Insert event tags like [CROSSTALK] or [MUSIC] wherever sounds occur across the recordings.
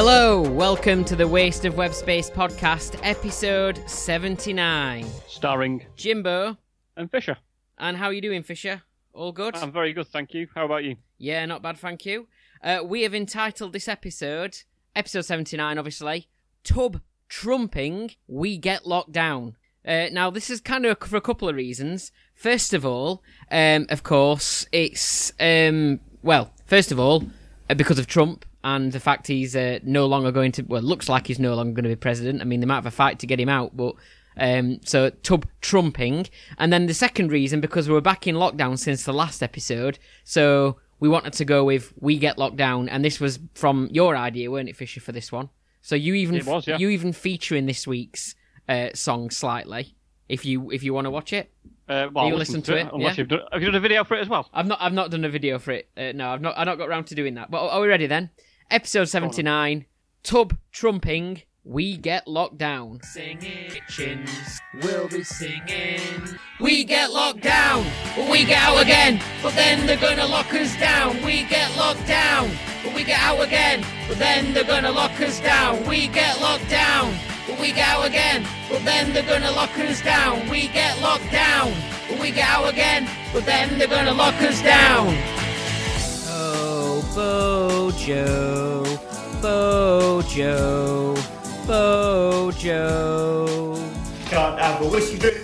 Hello, welcome to the Waste of Web Space podcast, episode 79. starring Jimbo, and Fisher. and how are you doing, Fisher? All good? I'm very good, thank you. How about you? yeah, not bad, thank you. Uh, we have entitled this episode, episode 79, obviously, Tub Trumping, We Get Locked Down. Uh, now, this is kind of for a couple of reasons. First of all, um, of course, it's, um, well, first of all, uh, because of Trump and the fact he's uh, no longer going to, well, looks like he's no longer going to be president. I mean, they might have a fight to get him out, but um, so tub trumping, and then the second reason because we were back in lockdown since the last episode, so we wanted to go with we get locked down, and this was from your idea, weren't it, Fisher, for this one? So you even It was, yeah. you even feature in this week's uh, song slightly, if you if you want to watch it. Uh, well, You I'll listen to it, Unless yeah? you've done, have you done a video for it as well? I've not I've not done a video for it. Uh, no, I've not I've not got around to doing that. But are we ready then? Episode seventy nine. Tub trumping. We get locked down. Singing kitchens. We'll be singing. We get locked down, but we get out again. But then they're gonna lock us down. We get locked down, but we get out again. But then they're gonna lock us down. We get locked down, but we get out again. But then they're gonna lock us down. We get locked down, but we get out again. But then they're gonna lock us down. Bojo, Bojo, Bojo. Can't have a whiskey drink, you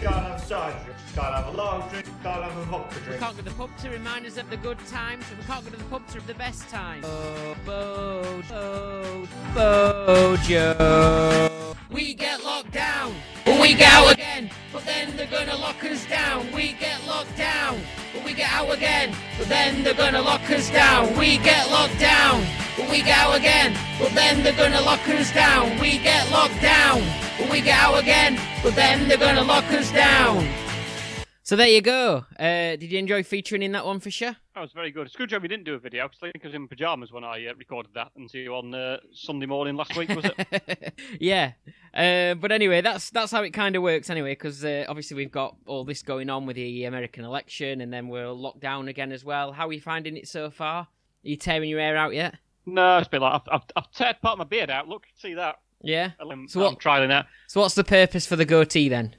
can't have a cider drink, you can't have a long drink, you can't have a vodka We can't go to the pub to remind us of the good times, and we can't go to the pub to have the best times. Oh, Bojo, Bojo. We get locked down, but we go again. But then they're gonna lock us down. We get locked down, but we get out again. But then they're gonna lock us down. We get locked down, but we get out again. But then they're gonna lock us down. We get locked down, but we get out again. But then they're gonna lock us down. So there you go. Uh, did you enjoy featuring in that one, Fisher? That was very good. It's a good job you didn't do a video because I think I was in pajamas when I uh, recorded that and see you on uh, Sunday morning last week, was it? [LAUGHS] yeah. Uh, but anyway, that's that's how it kind of works anyway, because uh, obviously we've got all this going on with the American election, and then we're locked down again as well. How are you finding it so far? Are you tearing your hair out yet? no, it's a bit like I've, I've, I've teared part of my beard out. Look, see that? Yeah. I'm, So what- I'm trialing that. So what's the purpose for the goatee then?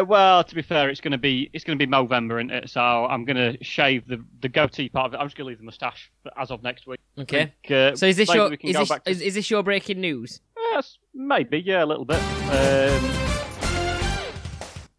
Uh, well, to be fair, it's going to be it's going to be Movember, isn't it? So I'm going to shave the the goatee part of it. I'm just going to leave the moustache as of next week. Okay. Think, uh, So is this your is this, to- is, is this your breaking news? Yes, maybe, yeah, a little bit. Um,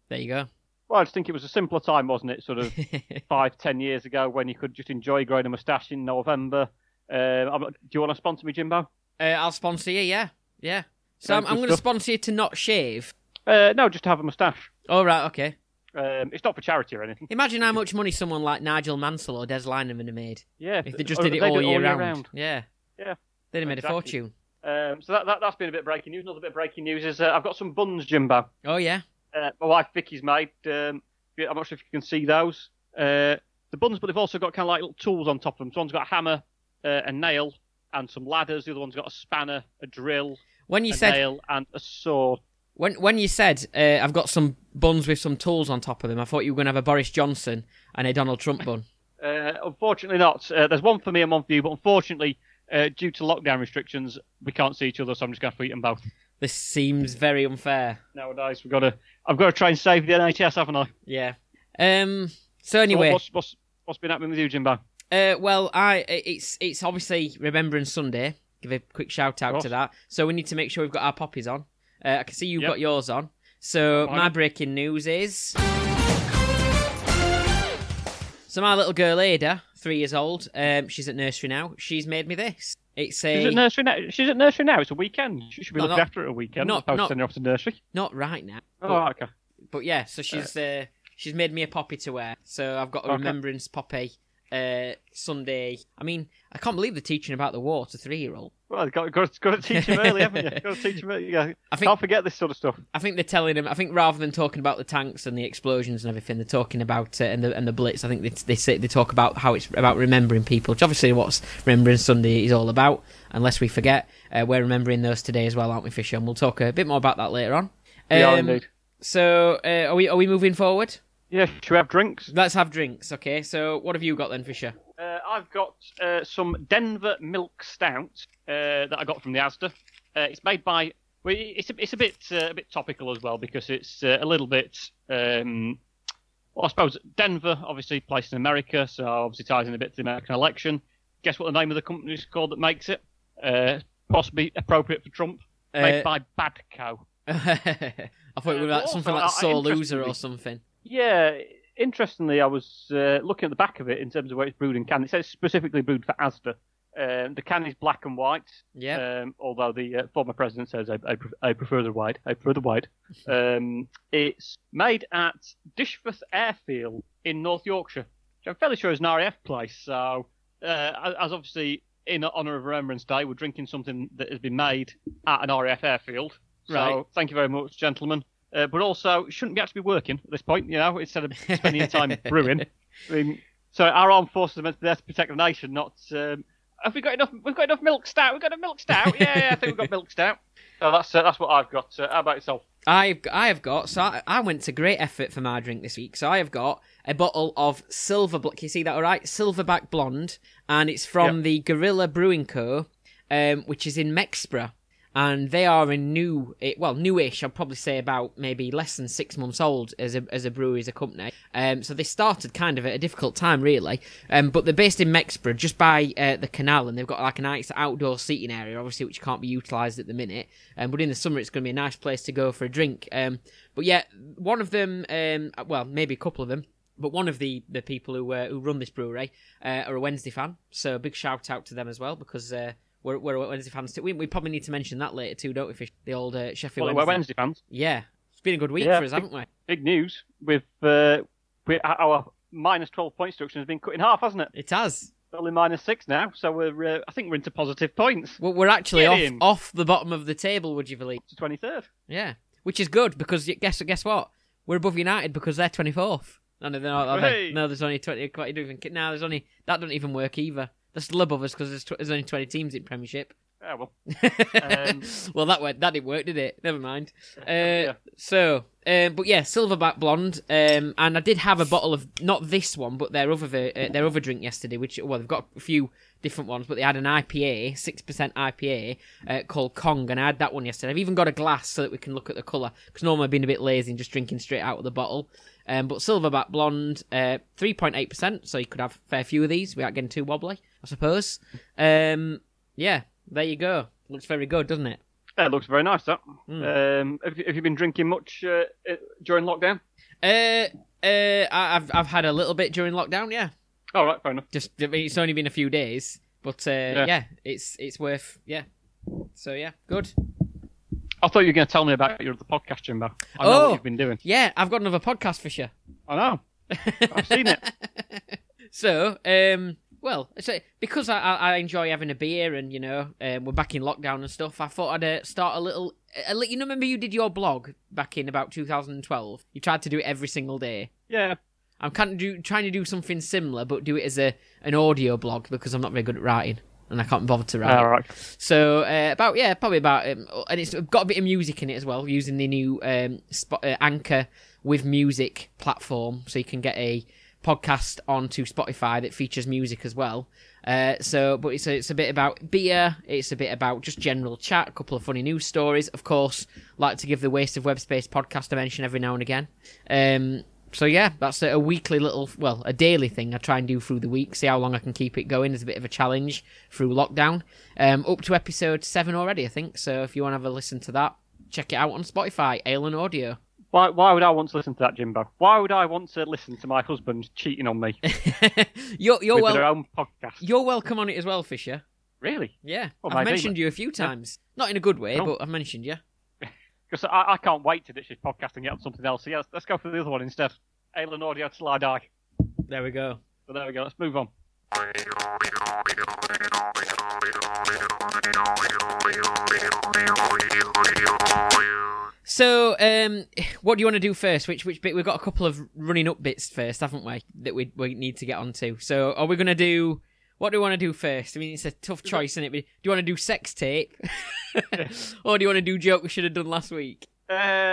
There you go. well, I just think it was a simpler time, wasn't it? Sort of [LAUGHS] five, ten years ago when you could just enjoy growing a moustache in November. I'm- do you want to sponsor me, Jimbo? uh, I'll sponsor you. Yeah. Yeah. So I'm, I'm going to sponsor you to not shave. Uh, no, just to have a moustache. All right. Okay. Um, it's not for charity or anything. Imagine how much money someone like Nigel Mansell or Des Lynam have made. Yeah, If they just or did it they all year, round. Yeah. Yeah, They'd have made exactly. a fortune. Um, so that, that that's been a bit of breaking news. Another bit of breaking news is uh, I've got some buns, Jimbo. Oh yeah. Uh, my wife Vicky's made. Um, I'm not sure if you can see those. Uh, the buns, but they've also got kind of like little tools on top of them. So one's got a hammer, uh, a nail, and some ladders. The other one's got a spanner, a drill, When you a said nail, and a saw. when when you said uh, I've got some buns with some tools on top of them, I thought you were going to have a Boris Johnson and a Donald Trump bun. Uh, unfortunately, not. Uh, there's one for me and one for you, but unfortunately, uh, due to lockdown restrictions, we can't see each other, so I'm just going to have to eat them both. This seems very unfair. Nowadays, we've got to. I've got to try and save the NHS, haven't I? Yeah. Um. So So anyway, what's, what's what's been happening with you, Jimbo? uh, well, I it's it's obviously Remembrance Sunday. Give a quick shout out to that. So we need to make sure we've got our poppies on. Uh, I can see you've Yep. got yours on. So my breaking news is. So my little girl Ada, three years old, um, she's at nursery now. She's made me this. It's a She's at nursery now. She's at nursery now. It's a weekend. She should be No, looking not- after it a weekend. not- not- sending her off to nursery. not right now. Oh, but- okay. But yeah, so she's uh, she's made me a poppy to wear. So I've got a Okay. remembrance poppy uh, Sunday. I mean, I can't believe they're teaching about the war to three year old. Well, you've got, got, got to teach him early, haven't you? [LAUGHS] Got to teach him early. Yeah. I think- Can't forget this sort of stuff. I think they're telling him. I think rather than talking about the tanks and the explosions and everything, they're talking about uh, and the and the blitz. I think they they say they talk about how it's about remembering people, which obviously what's Remembering Sunday is all about. Unless we forget, uh, we're remembering those today as well, aren't we, Fisher? And we'll talk a bit more about that later on. We are Um, indeed. So, uh, are we are we moving forward? Yeah, should we have drinks? Let's have drinks, okay? So, what have you got then, Fisher? Uh, I've got uh, some Denver Milk Stout uh, that I got from the Asda. Uh, it's made by. Well, it's a, it's a bit uh, a bit topical as well because it's uh, a little bit. Um, well, I suppose Denver, obviously placed in America, so obviously ties in a bit to the American election. Guess what the name of the company is called that makes it? Uh, possibly appropriate for Trump. Made by Badco. [LAUGHS] I thought it was like something like Sore Loser or something. Yeah, interestingly, I was uh, looking at the back of it in terms of where it's brewed in can. It says specifically brewed for Asda. Um, the can is black and white. Yeah. Um, although the uh, former president says I, I, I prefer the white. I prefer the white. [LAUGHS] um, it's made at Dishforth Airfield in North Yorkshire, which I'm fairly sure is an RAF place. So, uh, as obviously in honour of Remembrance Day, we're drinking something that has been made at an RAF airfield. So, Right. thank you very much, gentlemen. Uh, but also, shouldn't be actually be working at this point, you know, instead of spending your time [LAUGHS] brewing. I mean, so our armed forces are meant to be there to protect the nation, not. Um, have we got enough? We've got enough milk stout. We've got a milk stout. Yeah, yeah, I think we've got milk stout. So [LAUGHS] that's uh, that's what I've got. Uh, how about yourself? I've I have got so I, I went to great effort for my drink this week. So I have got a bottle of silver. Can you see that all right? Silverback blonde, and it's from the Gorilla Brewing Co., um, which is in Mexborough, and they are a new, eh, well, newish. I'd probably say about maybe less than six months old as a as a brewery as a company. Um, so they started kind of at a difficult time, really. Um, but they're based in Mexborough, just by uh, the canal, and they've got like a nice outdoor seating area, obviously, which can't be utilised at the minute. Um, but in the summer, it's going to be a nice place to go for a drink. Um, but yeah, one of them, um, well, maybe a couple of them. But one of the, the people who uh, who run this brewery uh, are a Wednesday fan, so a big shout out to them as well because uh, we're we're Wednesday fans too. We, we probably need to mention that later too, don't we? Fish? The old uh, Sheffield Well, Wednesday. we're Wednesday fans. Yeah, it's been a good week Yeah, for us, haven't we? Big news. With uh, our minus twelve point deduction has been cut in half, hasn't it? It has. Only minus six now, so we're uh, I think we're into positive points. Well, we're actually off off the bottom of the table. Would you believe? To twenty third. Yeah, which is good because guess guess what? We're above United because they're twenty fourth. No, no, they're not, are they? Hey. no, there's only twenty. Quite, you don't even. No, there's only that. Don't even work either. They're still above us because there's, tw- there's only twenty teams in Premiership. Yeah, well, [LAUGHS] Um, well, that went, that didn't work, did it? Never mind. [LAUGHS] Uh, Yeah. So, um, but yeah, Silverback Blonde, um, and I did have a bottle of not this one, but their other ver- uh, their other drink yesterday. Which well, they've got a few different ones, but they had an IPA, six percent IPA uh, called Kong, and I had that one yesterday. I've even got a glass so that we can look at the colour because normally I've been a bit lazy and just drinking straight out of the bottle. Um, but Silverback Blonde, uh, three point eight percent, so you could have a fair few of these without getting too wobbly, I suppose. Um, yeah, there you go. Looks very good, doesn't it? yeah, it looks very nice. That. Hmm. Um, have, you- have you been drinking much uh, uh, during lockdown? Uh, uh, I've I've had a little bit during lockdown. Yeah, All right, fair enough. just it's only been a few days, but uh, yeah. Yeah. it's it's worth yeah. So yeah, good. I thought you were going to tell me about your other podcast, Jimbo. I know Oh. what you've been doing. Yeah, I've got another podcast for you. I know. I've seen it. [LAUGHS] So, um, well, so because I, I enjoy having a beer and you know um, we're back in lockdown and stuff, I thought I'd uh, start a little. You know, remember you did your blog back in about 2012. You tried to do it every single day. Yeah. I'm kind of do, trying to do something similar, but do it as a an audio blog because I'm not very good at writing and I can't bother to write. All right. So uh, about yeah, probably about um, and it's got a bit of music in it as well, using the new um, spot, uh, Anchor with music platform, so you can get a podcast onto Spotify that features music as well. Uh, so, but it's a, it's a bit about beer. It's a bit about just general chat. A couple of funny news stories, of course. Like to give the Waste of Web Space podcast a mention every now and again. Um, so yeah, that's a, a weekly little, well, a daily thing I try and do through the week. See how long I can keep it going. It's a bit of a challenge through lockdown. Um, up to episode seven already, I think. So if you want to have a listen to that, check it out on Spotify, Alan Audio. Why, why would I want to listen to that, Jimbo? Why would I want to listen to my husband cheating on me you're you're with well, their own podcast? you're welcome on it as well, Fisher. Really? Yeah, Well, I've maybe, mentioned but- you a few times, not in a good way, No. but I've mentioned you. Because I, I can't wait to ditch this podcast and get on something else. So yeah, let's, let's go for the other one instead. Alan Audio till I die. There we go. So there we go. Let's move on. So, um, [SIGHS] what do you want to do first? Which which bit? We've got a couple of running up bits first, haven't we? That we we need to get onto. So, are we going to do? What do we want to do first? I mean, it's a tough choice, isn't it? Do you want to do sex tape, [LAUGHS] or do you want to do joke we should have done last week? Uh,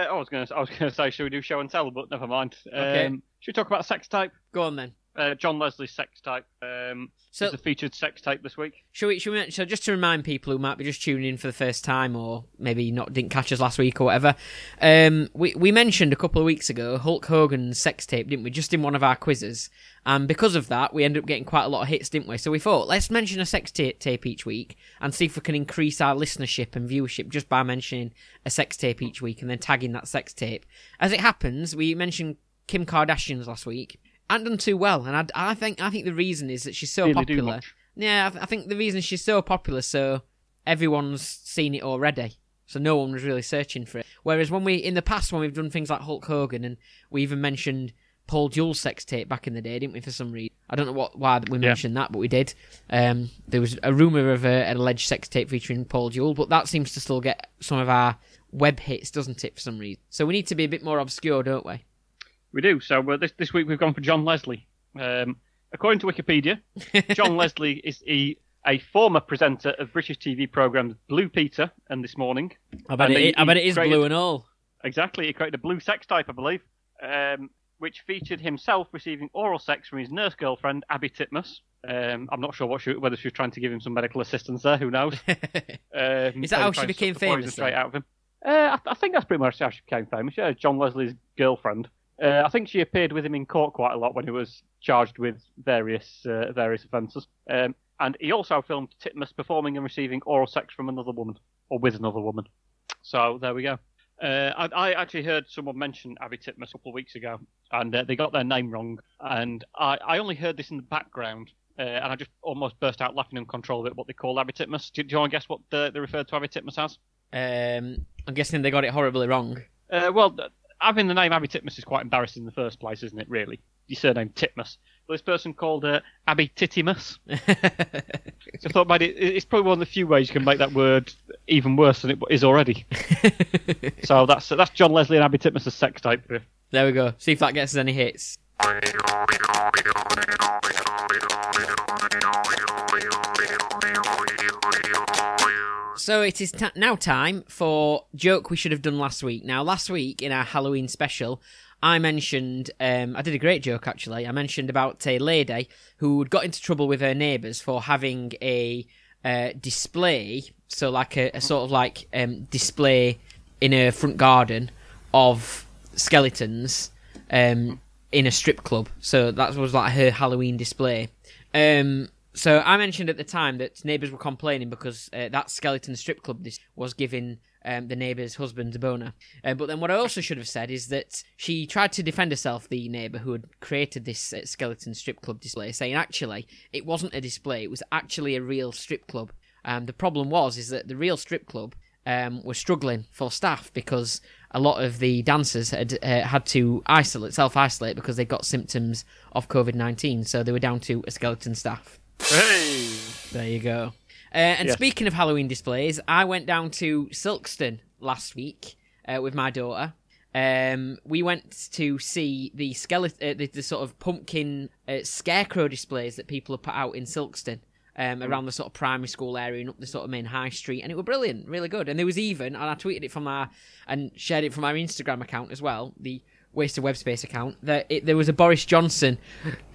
I was gonna, I was gonna say, should we do show and tell? But never mind. Okay. Um, should we talk about sex tape? Go on then. Uh, John Leslie's sex tape. Um, So- it's a featured sex tape this week. Shall we, shall we, so just to remind people who might be just tuning in for the first time or maybe not didn't catch us last week or whatever, um, we, we mentioned a couple of weeks ago Hulk Hogan's sex tape, didn't we? Just in one of our quizzes. And because of that, we ended up getting quite a lot of hits, didn't we? So we thought, let's mention a sex ta- tape each week and see if we can increase our listenership and viewership just by mentioning a sex tape each week and then tagging that sex tape. As it happens, we mentioned Kim Kardashian's last week. And done too well, and I, I think I think the reason is that she's so Really popular. Yeah, I, th- I think the reason she's so popular, so everyone's seen it already. So no one was really searching for it. Whereas when we, in the past, when we've done things like Hulk Hogan, and we even mentioned Paul Jules sex tape back in the day, didn't we? For some reason, I don't know what why we Yeah. mentioned that, but we did. Um, there was a rumor of a, an alleged sex tape featuring Paul Jules, but that seems to still get some of our web hits, doesn't it? For some reason, so we need to be a bit more obscure, don't we? We do. So uh, this this week we've gone for John Leslie. Um, according to Wikipedia, John [LAUGHS] Leslie is a, a former presenter of British TV programs Blue Peter and This Morning. I bet And it, he- I bet it is created- blue and all. Exactly, he created a blue sex type, I believe, um, which featured himself receiving oral sex from his nurse girlfriend Abby Titmus. Um, I'm not sure what she, whether she was trying to give him some medical assistance there. Who knows? [LAUGHS] Um, Is that how she became suck the poison famous, Straight out of him. Uh, I, I think that's pretty much how she became famous. Yeah, John Leslie's girlfriend. Uh, I think she appeared with him in court quite a lot when he was charged with various uh, various offences. Um, and he also filmed Titmus performing and receiving oral sex from another woman or with another woman. So there we go. Uh, I, I actually heard someone mention Abby Titmus a couple of weeks ago, and uh, they got their name wrong. And I, I only heard this in the background, uh, and I just almost burst out laughing uncontrollably at what they call Abby Titmus. Do, do you want to guess what the, they referred to Abby Titmus as? Um, I'm guessing they got it horribly wrong. Uh, well, having the name Abby Titmus is quite embarrassing in the first place, isn't it? Really, your surname Titmus. But this person called uh, Abby Tittimus. [LAUGHS] So I thought, mate, it, it's probably one of the few ways you can make that word even worse than it is already. [LAUGHS] so that's that's John Leslie and Abby Titmus' sex tape. there we go. See if that gets us any hits. So it is ta now time for joke we should have done last week. Now, last week in our Halloween special, I mentioned um, I did a great joke actually. I mentioned about a lady who got into trouble with her neighbours for having a uh, display, so like a, a sort of like um, display in her front garden of skeletons um, in a strip club. So that was like her Halloween display. Um, so I mentioned at the time that neighbours were complaining because uh, that skeleton strip club was giving um, the neighbour's husband a boner. Uh, but then what I also should have said is that she tried to defend herself, the neighbour who had created this uh, skeleton strip club display, saying actually it wasn't a display; it was actually a real strip club. Um, the problem was is that the real strip club um, was struggling for staff because a lot of the dancers had uh, had to isolate, self isolate because they got symptoms of COVID nineteen, so they were down to a skeleton staff. Hey! There you go. Uh, and Yes. speaking of Halloween displays, I went down to Silkstone last week uh, with my daughter. Um, we went to see the skeleton, uh, the, the sort of pumpkin uh, scarecrow displays that people have put out in Silkstone. Um, around the sort of primary school area and up the sort of main high street, and it were brilliant, really good. And there was even, and I tweeted it from our and shared it from our Instagram account as well, the Waste of Web Space account. That it, there was a Boris Johnson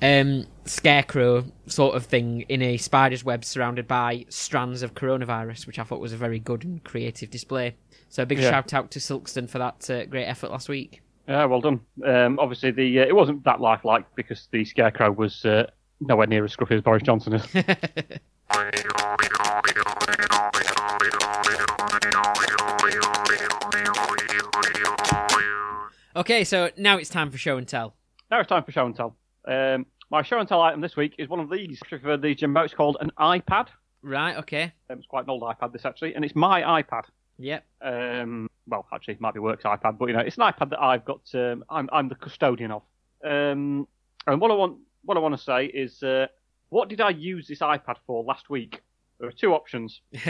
um, scarecrow sort of thing in a spider's web surrounded by strands of coronavirus, which I thought was a very good and creative display. So a big Yeah. shout out to Silkstone for that uh, great effort last week. Yeah, well done. Um, obviously, the uh, it wasn't that lifelike because the scarecrow was uh, nowhere near as scruffy as Boris Johnson is. [LAUGHS] [LAUGHS] Okay, so now it's time for show and tell. now it's time for show and tell. Um, my show and tell item this week is one of these. Heard these, Jimbo, it's called an iPad. Right, okay. Um, it's quite an old iPad, this actually, and it's my iPad. Yep. Um, well, actually, it might be Work's iPad, but you know, it's an iPad that I've got. Um, I'm I'm the custodian of. Um, and what I want what I want to say is, uh, what did I use this iPad for last week? There are two options. [LAUGHS]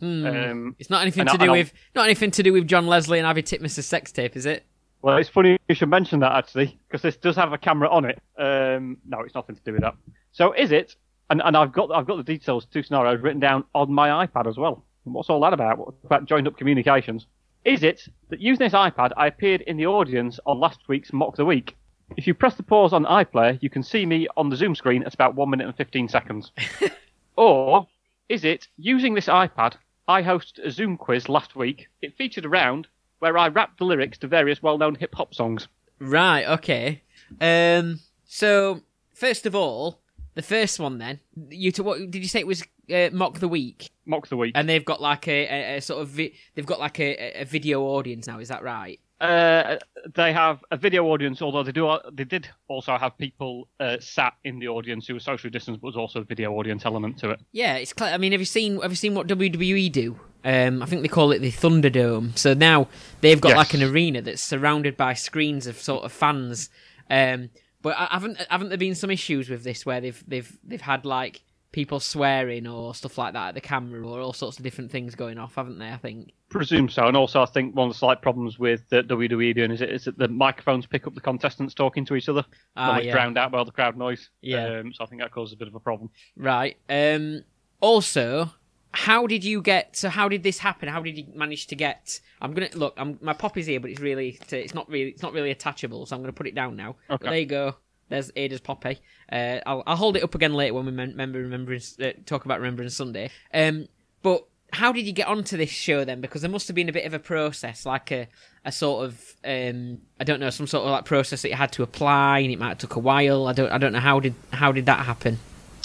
Hmm. Um, it's not anything to I- do with not anything to do with John Leslie and Abby Titmus' sex tape, is it? Well, it's funny you should mention that actually, because this does have a camera on it. Um, no, it's nothing to do with that. So is it? And, and I've got I've got the details, two scenarios written down on my iPad as well. What's all that about? What about joined up communications? Is it that using this iPad, I appeared in the audience on last week's Mock the Week? If you press the pause on iPlayer, you can see me on the Zoom screen at about 1 minute and 15 seconds. [LAUGHS] or is it using this iPad, I hosted a Zoom quiz last week. It featured a round where I rap the lyrics to various well known hip hop songs. Right. Okay. Um. So first of all, the first one then you to what did you say it was uh, mock the week Mock the Week. and they've got like a, a, a sort of vi- they've got like a, a video audience now. Is that right? Uh, they have a video audience, although they do they did also have people uh, sat in the audience who were socially distanced, but was also a video audience element to it. Yeah, it's. Cl- I mean, have you seen have you seen what WWE do? Um, I think they call it the Thunderdome. So now they've got Yes. like an arena that's surrounded by screens of sort of fans. Um, but haven't haven't there been some issues with this where they've they've they've had like people swearing or stuff like that at the camera or all sorts of different things going off, haven't they? I think. Presume so, and also I think one of the slight problems with the WWE doing is, it, is that the microphones pick up the contestants talking to each other, Ah, yeah. drowned out by all the crowd noise. Yeah. Um, so I think that causes a bit of a problem. Right. Um. Also, how did you get? So how did this happen? How did you manage to get? I'm gonna look. I'm my pop is here, but it's really it's not really it's not really attachable. So I'm gonna put it down now. Okay. There you go. There's Ada's poppy. Uh, I'll I'll hold it up again later when we mem- remember Remembrance uh, talk about Remembrance Sunday. Um. But how did you get onto this show then? Because there must have been a bit of a process, like a a sort of um I don't know some sort of like process that you had to apply, and it might have took a while. I don't I don't know how did how did that happen.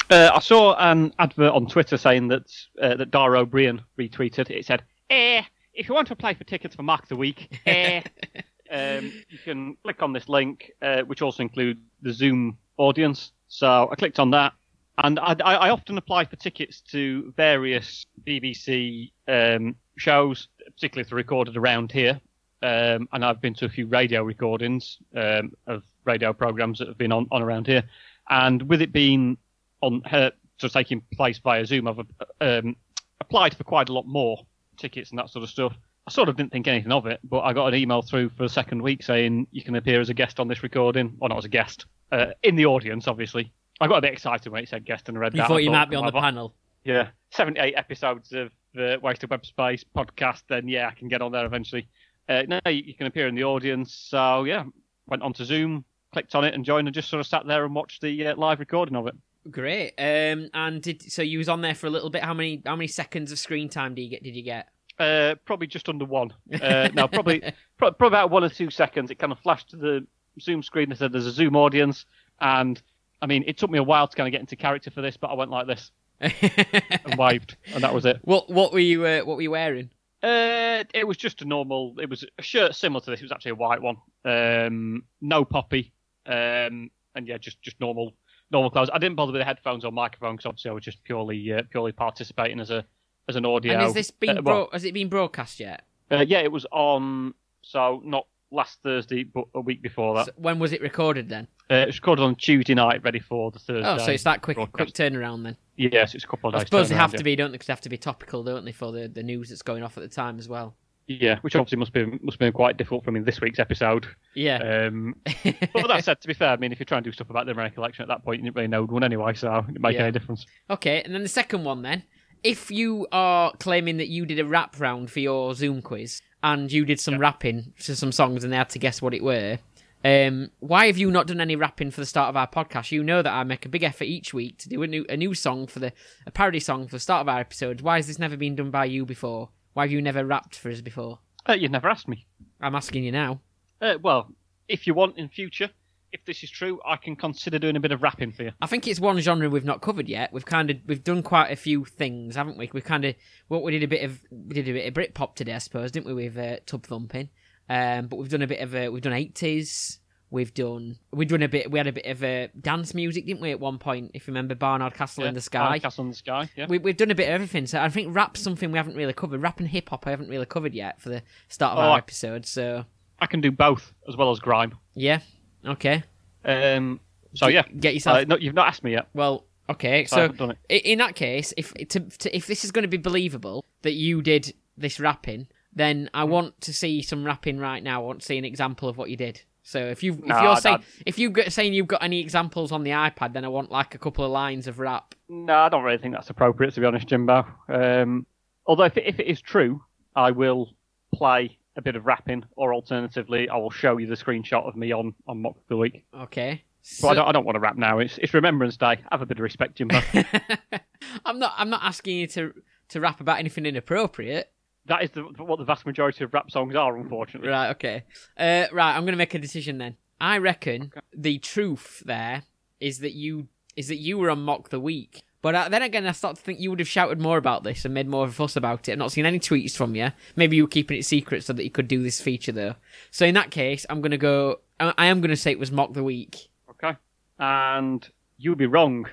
Uh, I saw an advert on Twitter saying that uh, that Dara Ó Briain retweeted. It said, "Eh, if you want to apply for tickets for Mock the Week, eh, [LAUGHS] um, you can click on this link, uh, which also includes the Zoom audience." So I clicked on that, and I, I, I often apply for tickets to various BBC um, shows, particularly if they're recorded around here. Um, and I've been to a few radio recordings um, of radio programs that have been on, on around here. And with it being on her sort of taking place via Zoom, I've um, applied for quite a lot more tickets and that sort of stuff. I sort of didn't think anything of it, but I got an email through for the second week saying you can appear as a guest on this recording. Well, not as a guest, uh, in the audience, obviously. I got a bit excited when it said guest and I read You that. thought you might be on the "Oh, panel. yeah, 78 episodes of the Wasted Web Space podcast, then yeah, I can get on there eventually. Uh, no, you, you can appear in the audience. So yeah, went on to Zoom, clicked on it and joined and just sort of sat there and watched the uh, live recording of it. Great. Um, and did so you was on there for a little bit. How many how many seconds of screen time did you get? Did you get? Uh, probably just under one. [LAUGHS] Uh, no, probably, pro- probably about one or two seconds. It kind of flashed to the Zoom screen that said there's a Zoom audience. And I mean, it took me a while to kind of get into character for this, but I went like this [LAUGHS] and waved, and that was it. what what were you uh, what were you wearing? Uh, it was just a normal. It was a shirt similar to this. It was actually a white one. Um, no poppy. Um, and yeah, just just normal normal clothes. I didn't bother with the headphones or microphone because obviously I was just purely uh, purely participating as a as an audio. And has this been uh, bro- well, has it been broadcast yet? uh, yeah, it was on. So not last Thursday, but a week before that. So when was it recorded then? Uh, it was recorded on Tuesday night, ready for the Thursday. Oh, so it's that quick quick turnaround then. Yes, it's a couple of days. I suppose they have yeah. to be, don't they? 'Cause they have to be topical, don't they, for the, the news that's going off at the time as well. Yeah, which obviously must be must have been quite difficult for me in this week's episode. Yeah. Um, [LAUGHS] but that said, to be fair, I mean, if you're trying to do stuff about the American election at that point, you didn't really know one anyway, so it didn't make Yeah. any difference. Okay, and then the second one then. If you are claiming that you did a rap round for your Zoom quiz and you did some rapping to some songs and they had to guess what it were, um, why have you not done any rapping for the start of our podcast? You know that I make a big effort each week to do a new a new song for the a parody song for the start of our episodes. Why has this never been done by you before? Why have you never rapped for us before? Uh, you've never asked me. I'm asking you now. Uh, well, if you want in future, if this is true, I can consider doing a bit of rapping for you. I think it's one genre we've not covered yet. We've kind of we've done quite a few things, haven't we? We've kind of what we did a bit of we did a bit of Britpop today, I suppose, didn't we? With uh, Tub Thumping, um, but we've done a bit of uh, we've done eighties. We've done we've done a bit. We had a bit of a dance music, didn't we? At one point, if you remember, Barnard Castle in the Sky. Castle in the Sky, yeah. We, we've done a bit of everything. So I think rap's something we haven't really covered. Rap and hip hop I haven't really covered yet for the start of Oh, our I- episode. So I can do both, as well as grime. yeah, okay. Um, so, yeah. Get yourself Uh, no, you've not asked me yet. Well, okay. So I So, haven't done it. i- in that case, if to, to, if this is going to be believable that you did this rapping, then Hmm. I want to see some rapping right now. I want to see an example of what you did. So if you if you're saying if you saying you've got any examples on the iPad, then I want like a couple of lines of rap. No, I don't really think that's appropriate, to be honest, Jimbo. Um, although, if it, if it is true, I will play a bit of rapping, or alternatively, I will show you the screenshot of me on on Mock of the Week. Okay. But I, don't, I don't want to rap now. It's it's Remembrance Day. Have a bit of respect, Jimbo. [LAUGHS] I'm not. I'm not asking you to to rap about anything inappropriate. That is the, what the vast majority of rap songs are, unfortunately. Right. Okay. Uh, right. I'm going to make a decision then. I reckon the truth there is that you is that you were on mock the week. But uh, then again, I start to think you would have shouted more about this and made more of a fuss about it. I've not seen any tweets from you. Maybe you were keeping it secret so that you could do this feature though. So in that case, I'm going to go. I I am going to say it was mock the week. Okay. And you'd be wrong.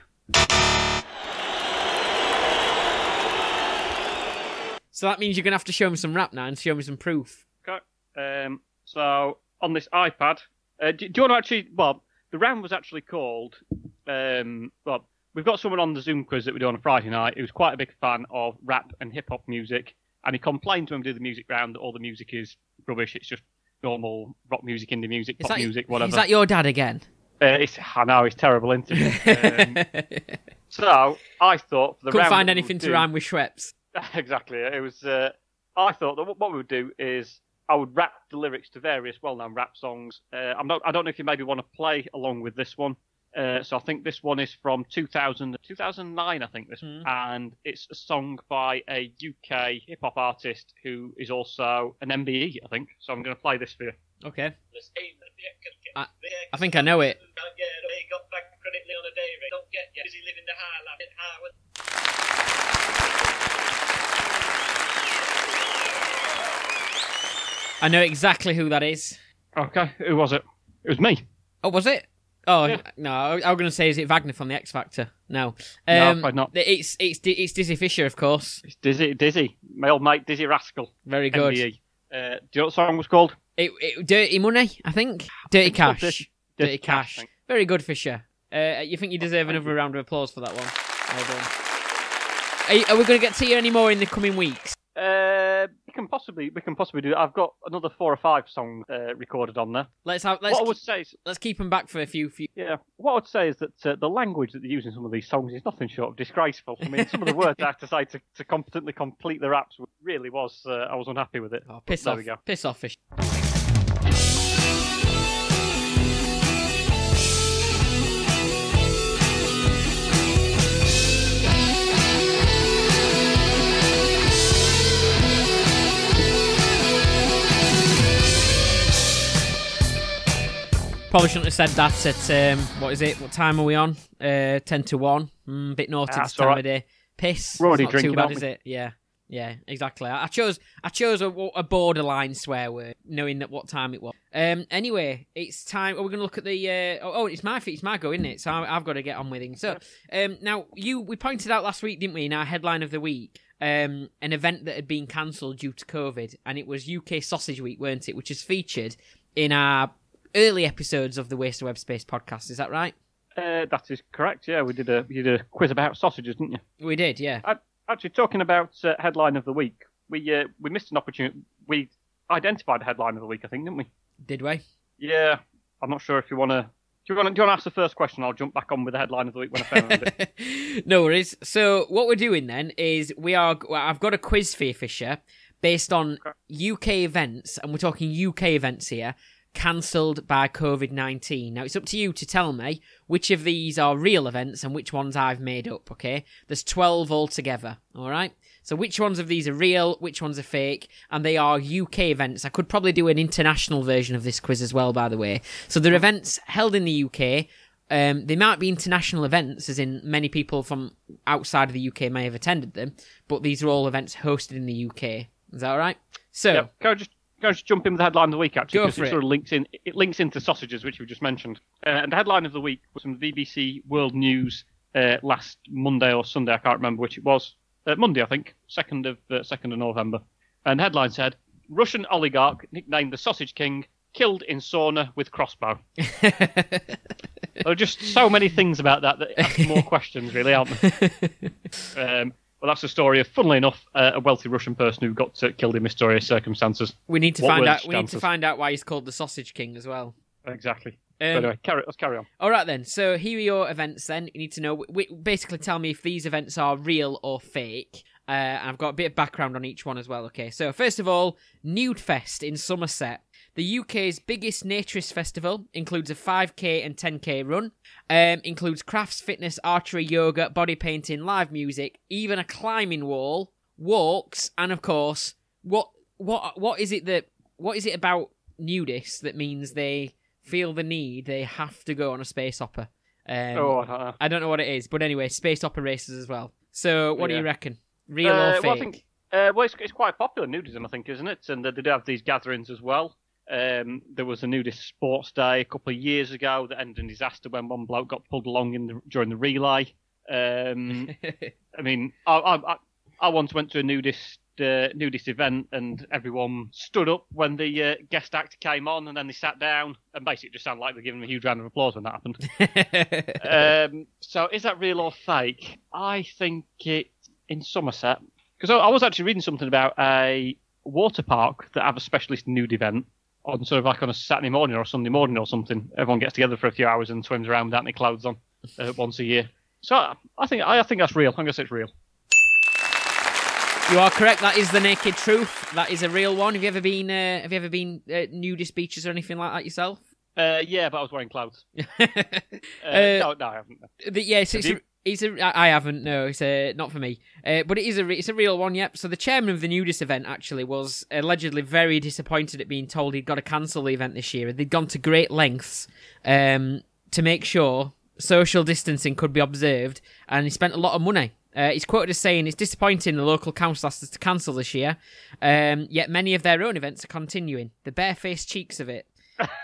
So that means you're going to have to show me some rap now and show me some proof. Okay. Um, so on this iPad, uh, do, do you want to actually? Well, the round was actually called. Um, well, we've got someone on the Zoom quiz that we do on a Friday night who's quite a big fan of rap and hip hop music, and he complained when we do the music round that all the music is rubbish. It's just normal rock music, indie music, Is pop that, music, whatever. is that your dad again? uh, it's, I know it's terrible, isn't it? [LAUGHS] um, so I thought for the Couldn't find anything to do- rhyme with Schweppes. [LAUGHS] exactly. It was. Uh, I thought that what we would do is I would rap the lyrics to various well-known rap songs. Uh, I'm not. I don't know if you maybe want to play along with this one. Uh, so I think this one is from 2000, 2009, I think this, Hmm. and it's a song by a UK hip hop artist who is also an MBE, I think. So I'm going to play this for you. Okay. I, I think I know it. I know exactly who that is. Okay, who was it? It was me. Oh, was it? Oh Yeah. no, I I was going to say, is it Wagner from the X Factor? No, No, um, probably not. It's it's Di- it's Dizzy Fisher, of course. It's Dizzy, Dizzy, my old mate Dizzee Rascal, Very good. MBE. Uh, do you know what the song was called? It, it, Dirty Money, I think. Dirty Cash. Dirty- Dirty, Dirty Cash. Cash, Very good, Fisher. Uh, you think you deserve another round of applause for that one? Well done. Are, are we going to get to you any more in the coming weeks? Uh, we can possibly we can possibly do that. I've got another four or five songs uh, recorded on there. Let's have let's what I keep, would say is, let's keep them back for a few few. yeah, what I would say is that uh, the language that they use in some of these songs is nothing short of disgraceful. I mean, some of the words I [LAUGHS] have to say to, to competently complete the raps really was uh, I was unhappy with it. Oh, piss there off! we go. Piss off, Fisher. Probably shouldn't have said that at um, what is it? What time are we on? Uh, ten to one. Mm, bit naughty this time right. of day. Piss. We're already It's not too bad, is it? Yeah, yeah, exactly. I, chose I chose a, a borderline swear word, knowing that what time it was. Um. Anyway, it's time. Are we going to look at the? Uh, oh, oh, it's my feet. It's my go, isn't it? So I, I've got to get on with things. So, um, now you we pointed out last week, didn't we, in our headline of the week, um, an event that had been cancelled due to COVID, and it was UK Sausage Week, weren't it? Which is featured in our early episodes of the Waste of Web Space podcast. Is that right? Uh, that is correct. Yeah, we did a we did a quiz about sausages, didn't you? We did, yeah. Uh, Actually, talking about uh, headline of the week, we uh, we missed an opportunity. We identified the headline of the week, I think, didn't we? Did we? Yeah, I'm not sure if you want to. Do you want to, do you want to ask the first question? I'll jump back on with the headline of the week when I found it. [LAUGHS] no worries. So what we're doing then is we are. Well, I've got a quiz for you, Fisher, based on UK events, and we're talking UK events here, cancelled by COVID nineteen. Now it's up to you to tell me which of these are real events and which ones I've made up. Okay, there's twelve altogether. All right. So which ones of these are real, which ones are fake, and they are UK events. I could probably do an international version of this quiz as well, by the way. So they're events held in the UK. Um, they might be international events, as in many people from outside of the UK may have attended them, but these are all events hosted in the UK. Is that all right? So, yeah, can I just I just jump in with the headline of the week actually? Go 'cause for it it. sort of links in. It links into sausages, which we just mentioned. Uh, and the headline of the week was from the BBC World News uh, last Monday or Sunday. I can't remember which it was. Uh, Monday, I think, second of uh, second of November. And the headline said: Russian oligarch nicknamed the Sausage King killed in sauna with crossbow. [LAUGHS] There are just so many things about that that ask more questions, really, aren't there? [LAUGHS] Um, well, that's the story of, funnily enough, uh, a wealthy Russian person who got uh, killed in mysterious circumstances. we need to What find out. We need to find out why he's called the Sausage King as well. Exactly. Um, anyway, carry, let's carry on. All right then. So here are your events. Then you need to know. W- basically, tell me if these events are real or fake. Uh, and I've got a bit of background on each one as well. Okay. So first of all, Nude Fest in Somerset. The UK's biggest naturist festival includes a 5k and 10k run. Um, includes crafts, fitness, archery, yoga, body painting, live music, even a climbing wall, walks, and of course, what what what is it that what is it about nudists that means they feel the need they have to go on a space hopper? Um, oh, I don't know. I don't know what it is, but anyway, space hopper races as well. So, what do you reckon? Real or Uh, fake? well, I think, uh, well, it's, it's quite popular nudism, I think, isn't it? And they do have these gatherings as well. Um, there was a nudist sports day a couple of years ago that ended in disaster when one bloke got pulled along in the, during the relay. Um, [LAUGHS] I mean, I, I, I- once went to a nudist uh, nudist event and everyone stood up when the uh, guest actor came on, and then they sat down, and basically it just sounded like they're giving them a huge round of applause when that happened. [LAUGHS] um, so is that real or fake? I think it in Somerset because I, I was actually reading something about a water park that have a specialist nude event on sort of like on a Saturday morning or a Sunday morning or something. Everyone gets together for a few hours and swims around without any clothes on uh, once a year. So I, I think I, I think that's real. I'm gonna say it's real. you are correct. That is the naked truth. That is a real one. Have you ever been? Uh, have you ever been uh, nudist beaches or anything like that yourself? Uh, yeah, but I was wearing clothes. [LAUGHS] uh, no, no, I haven't. the, yes, Have it's you? It's a. I haven't. No, it's a not for me. Uh, but it is a. It's a real one. Yep. So the chairman of the nudist event actually was allegedly very disappointed at being told he'd got to cancel the event this year. They'd gone to great lengths um, to make sure social distancing could be observed, and he spent a lot of money. Uh, he's quoted as saying it's disappointing the local council asked us to cancel this year, um, yet many of their own events are continuing. The barefaced cheeks of it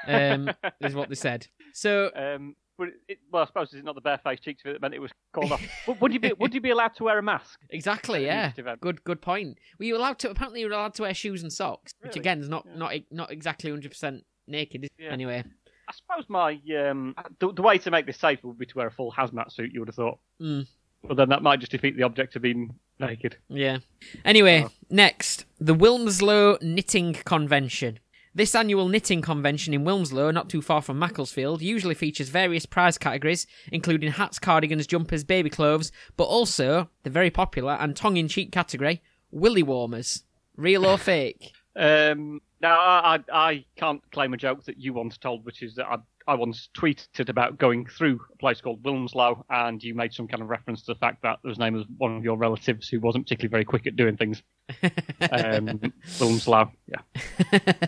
um, is what they said. So [LAUGHS] Um, but it, well, I suppose it's not the barefaced cheeks of it that meant it was called off? [LAUGHS] Would- would you be Would you be allowed to wear a mask? Exactly. Yeah. Good. Good point. Were you allowed to? Apparently, you were allowed to wear shoes and socks, which again is not not not exactly hundred percent naked. Yeah. Anyway. I suppose my um, the, the way to make this safe would be to wear a full hazmat suit. You would have thought, Mm. but then that might just defeat the object of being naked. Yeah. Anyway, Oh. next the Wilmslow Knitting Convention. This annual knitting convention in Wilmslow, not too far from Macclesfield, usually features various prize categories, including hats, cardigans, jumpers, baby clothes, but also the very popular and tongue-in-cheek category, willy warmers. Real or fake? Um, now, I, I I can't claim a joke that you once told, which is that I I once tweeted about going through a place called Wilmslow, and you made some kind of reference to the fact that it was named as one of your relatives who wasn't particularly very quick at doing things. Um, [LAUGHS] Wilmslow, yeah. [LAUGHS]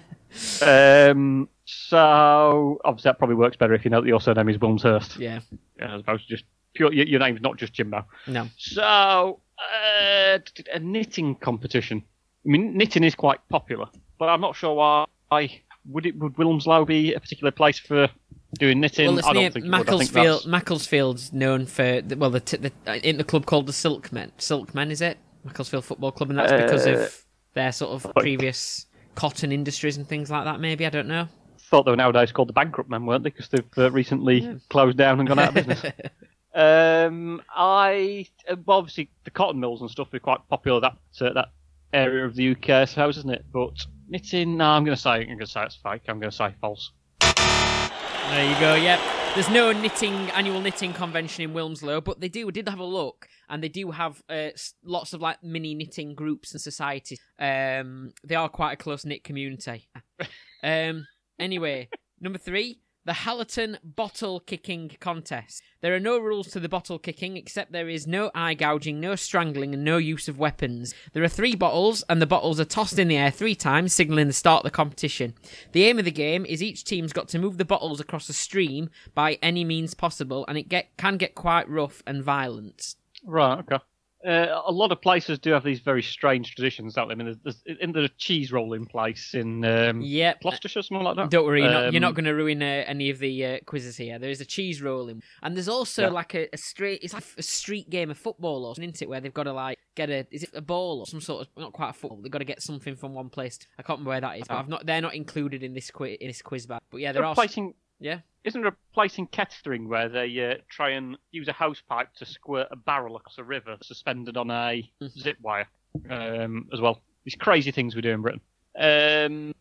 Um, so obviously that probably works better if you know that your surname is Wilmshurst, yeah. as opposed to just pure. Your, your name's not just Jimbo. No. So, uh, a knitting competition. I mean, knitting is quite popular, but I'm not sure why. Would it would Wilmslow be a particular place for doing knitting? Well, it's I don't think it would. I think Macclesfield. Macclesfield's known for well, the, t- the uh, in the club called the Silkmen. Silkmen is it? Macclesfield Football Club, and that's because Uh, of their sort of previous cotton industries and things like that. Maybe I don't know. thought they were nowadays called the bankrupt men, weren't they? Because they've uh, recently closed down and gone out of business. [LAUGHS] um, I uh, well, obviously the cotton mills and stuff are quite popular that uh, that area of the UK, I suppose, isn't it? But knitting, no, I'm going to say I'm going to say it's fake. I'm going to say false. There you go. Yep. There's no knitting annual knitting convention in Wilmslow, but they do did have a look, and they do have uh, lots of like mini knitting groups and societies. Um, they are quite a close knit community. [LAUGHS] um, anyway, number three. The Hallaton Bottle Kicking Contest. There are no rules to the bottle kicking except there is no eye gouging, no strangling, and no use of weapons. There are three bottles, and the bottles are tossed in the air three times, signalling the start of the competition. The aim of the game is each team's got to move the bottles across a stream by any means possible, and it get can get quite rough and violent. Right. Okay. Uh, a lot of places do have these very strange traditions, don't they? I mean, there's, there's, in the cheese rolling place in um, Yep. Gloucestershire, something like that. Don't worry, you're not, you're not Um, going to ruin uh, any of the uh, quizzes here. There is a cheese rolling, and there's also Yeah. like a, a straight. It's like a street game of football, or something, isn't it? Where they've got to like get a. Is it a ball or some sort of not quite a football? They've got to get something from one place. To, I can't remember where that is, but Oh. I've not. They're not included in this quiz. In this quiz bag. But yeah, Isn't there there are. in, Yeah. Isn't there a place in Kettering where they uh, try and use a hose pipe to squirt a barrel across a river suspended on a Mm. zip wire um, as well? These crazy things we do in Britain. Um,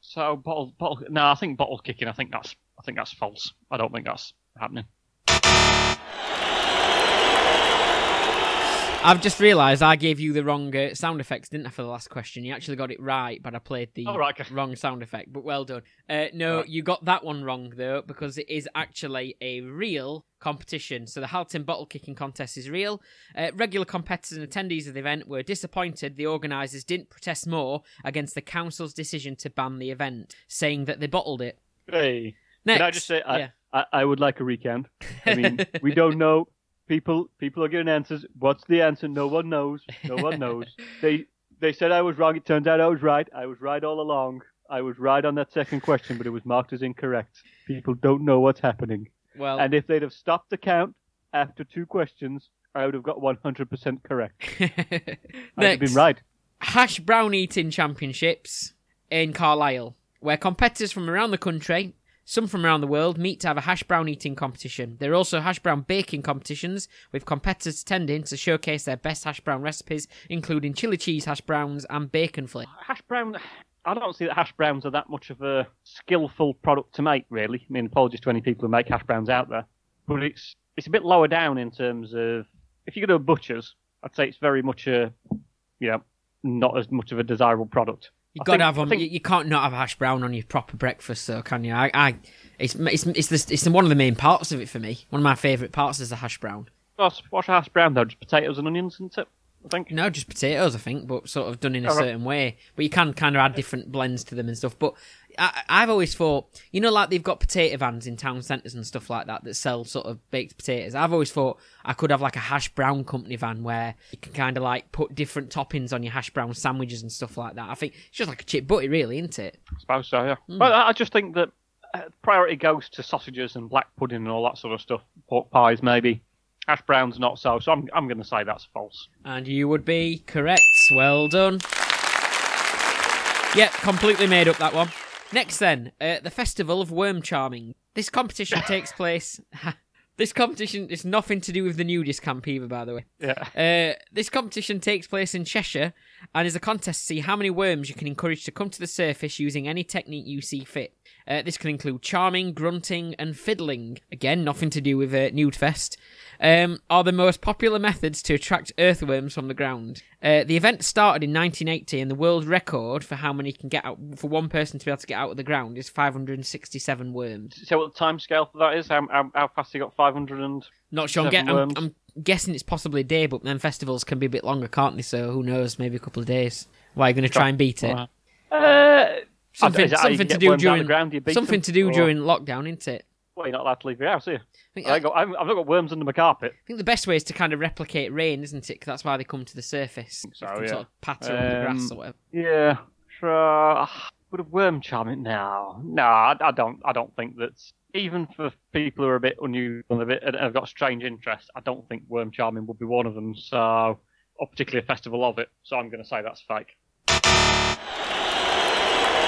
So bottle, bottle. No, I think bottle kicking. I think that's, I think that's false. I don't think that's happening. I've just realised I gave you the wrong uh, sound effects, didn't I, for the last question? You actually got it right, but I played the Oh, right, wrong sound effect. But well done. Uh, no, Right. you got that one wrong though, because it is actually a real competition. So the Hallaton bottle kicking contest is real. Uh, regular competitors and attendees of the event were disappointed the organisers didn't protest more against the council's decision to ban the event, saying that they bottled it. Hey, Next, can I just say I, yeah. I, I would like a recount. I mean, we [LAUGHS] don't know. People people are giving answers. What's the answer? No one knows. No one knows. [LAUGHS] they they said I was wrong. It turns out I was right. I was right all along. I was right on that second question, but it was marked as incorrect. People don't know what's happening. well, And if they'd have stopped the count after two questions, I would have got 100% correct. [LAUGHS] I'd have been right. hash brown eating championships in Carlisle, where competitors from around the country, some from around the world, meet to have a hash brown eating competition. There are also hash brown baking competitions, with competitors attending to showcase their best hash brown recipes, including chili cheese hash browns and bacon flakes. Hash brown. I don't see that hash browns are that much of a skillful product to make, really. I mean, apologies to any people who make hash browns out there, but it's it's a bit lower down in terms of if you go to a butcher's, I'd say it's very much a, you know, not as much of a desirable product. You got to have them. think- You, you can't not have hash brown on your proper breakfast, though, can you? I, I it's it's it's, the, it's one of the main parts of it for me. One of my favourite parts is the hash brown. What's, what's a hash brown though? Just potatoes and onions, isn't it? I think. No, just potatoes, I think, but sort of done in a right. certain way. But you can kind of add different blends to them and stuff. But I, I've always thought, you know, like they've got potato vans in town centres and stuff like that that sell sort of baked potatoes. I've always thought I could have like a hash brown company van where you can kind of like put different toppings on your hash brown sandwiches and stuff like that. I think it's just like a chip butty, really, isn't it? I suppose so, yeah. Hmm. But I I just think that uh, priority goes to sausages and black pudding and all that sort of stuff. Pork pies, maybe. Hash browns, not so. So I'm, I'm going to say that's false. And you would be correct. Well done. Yep, completely made up that one. Next, then, uh, the Festival of Worm Charming. This competition [LAUGHS] takes place. [LAUGHS] this competition is nothing to do with the nudist camp either, by the way. Yeah. Uh, this competition takes place in Cheshire and is a contest to see how many worms you can encourage to come to the surface using any technique you see fit. Uh, this can include charming, grunting, and fiddling. Again, nothing to do with uh, Nude Fest. Um, are the most popular methods to attract earthworms from the ground. Uh, the event started in 1980, and the world record for how many can get out for one person to be able to get out of the ground is 567 worms. So what the time scale for that is? How, how, how fast you got 500 and... Not sure. I'm, get, I'm. I'm guessing it's possibly a day, but then festivals can be a bit longer, can't they? So who knows? Maybe a couple of days. Why are you going to try and beat it? Uh, Something, is that how you something to do worms out of the during ground? Something them? to do Or- during lockdown, isn't it? Well, you're not allowed to leave your house, are you? I think, I ain't got, I've I've not got worms under my carpet. I think the best way is to kind of replicate rain, isn't it? Because that's why they come to the surface. so, They can yeah. Sort of patter on the grass Um, or whatever. Yeah. Sure. Would a worm charm it? now? No, I, I don't. I don't think that's... Even for people who are a bit unusual and a bit and have got strange interests, I don't think worm charming would be one of them. So, or particularly a festival of it. So I'm going to say that's fake.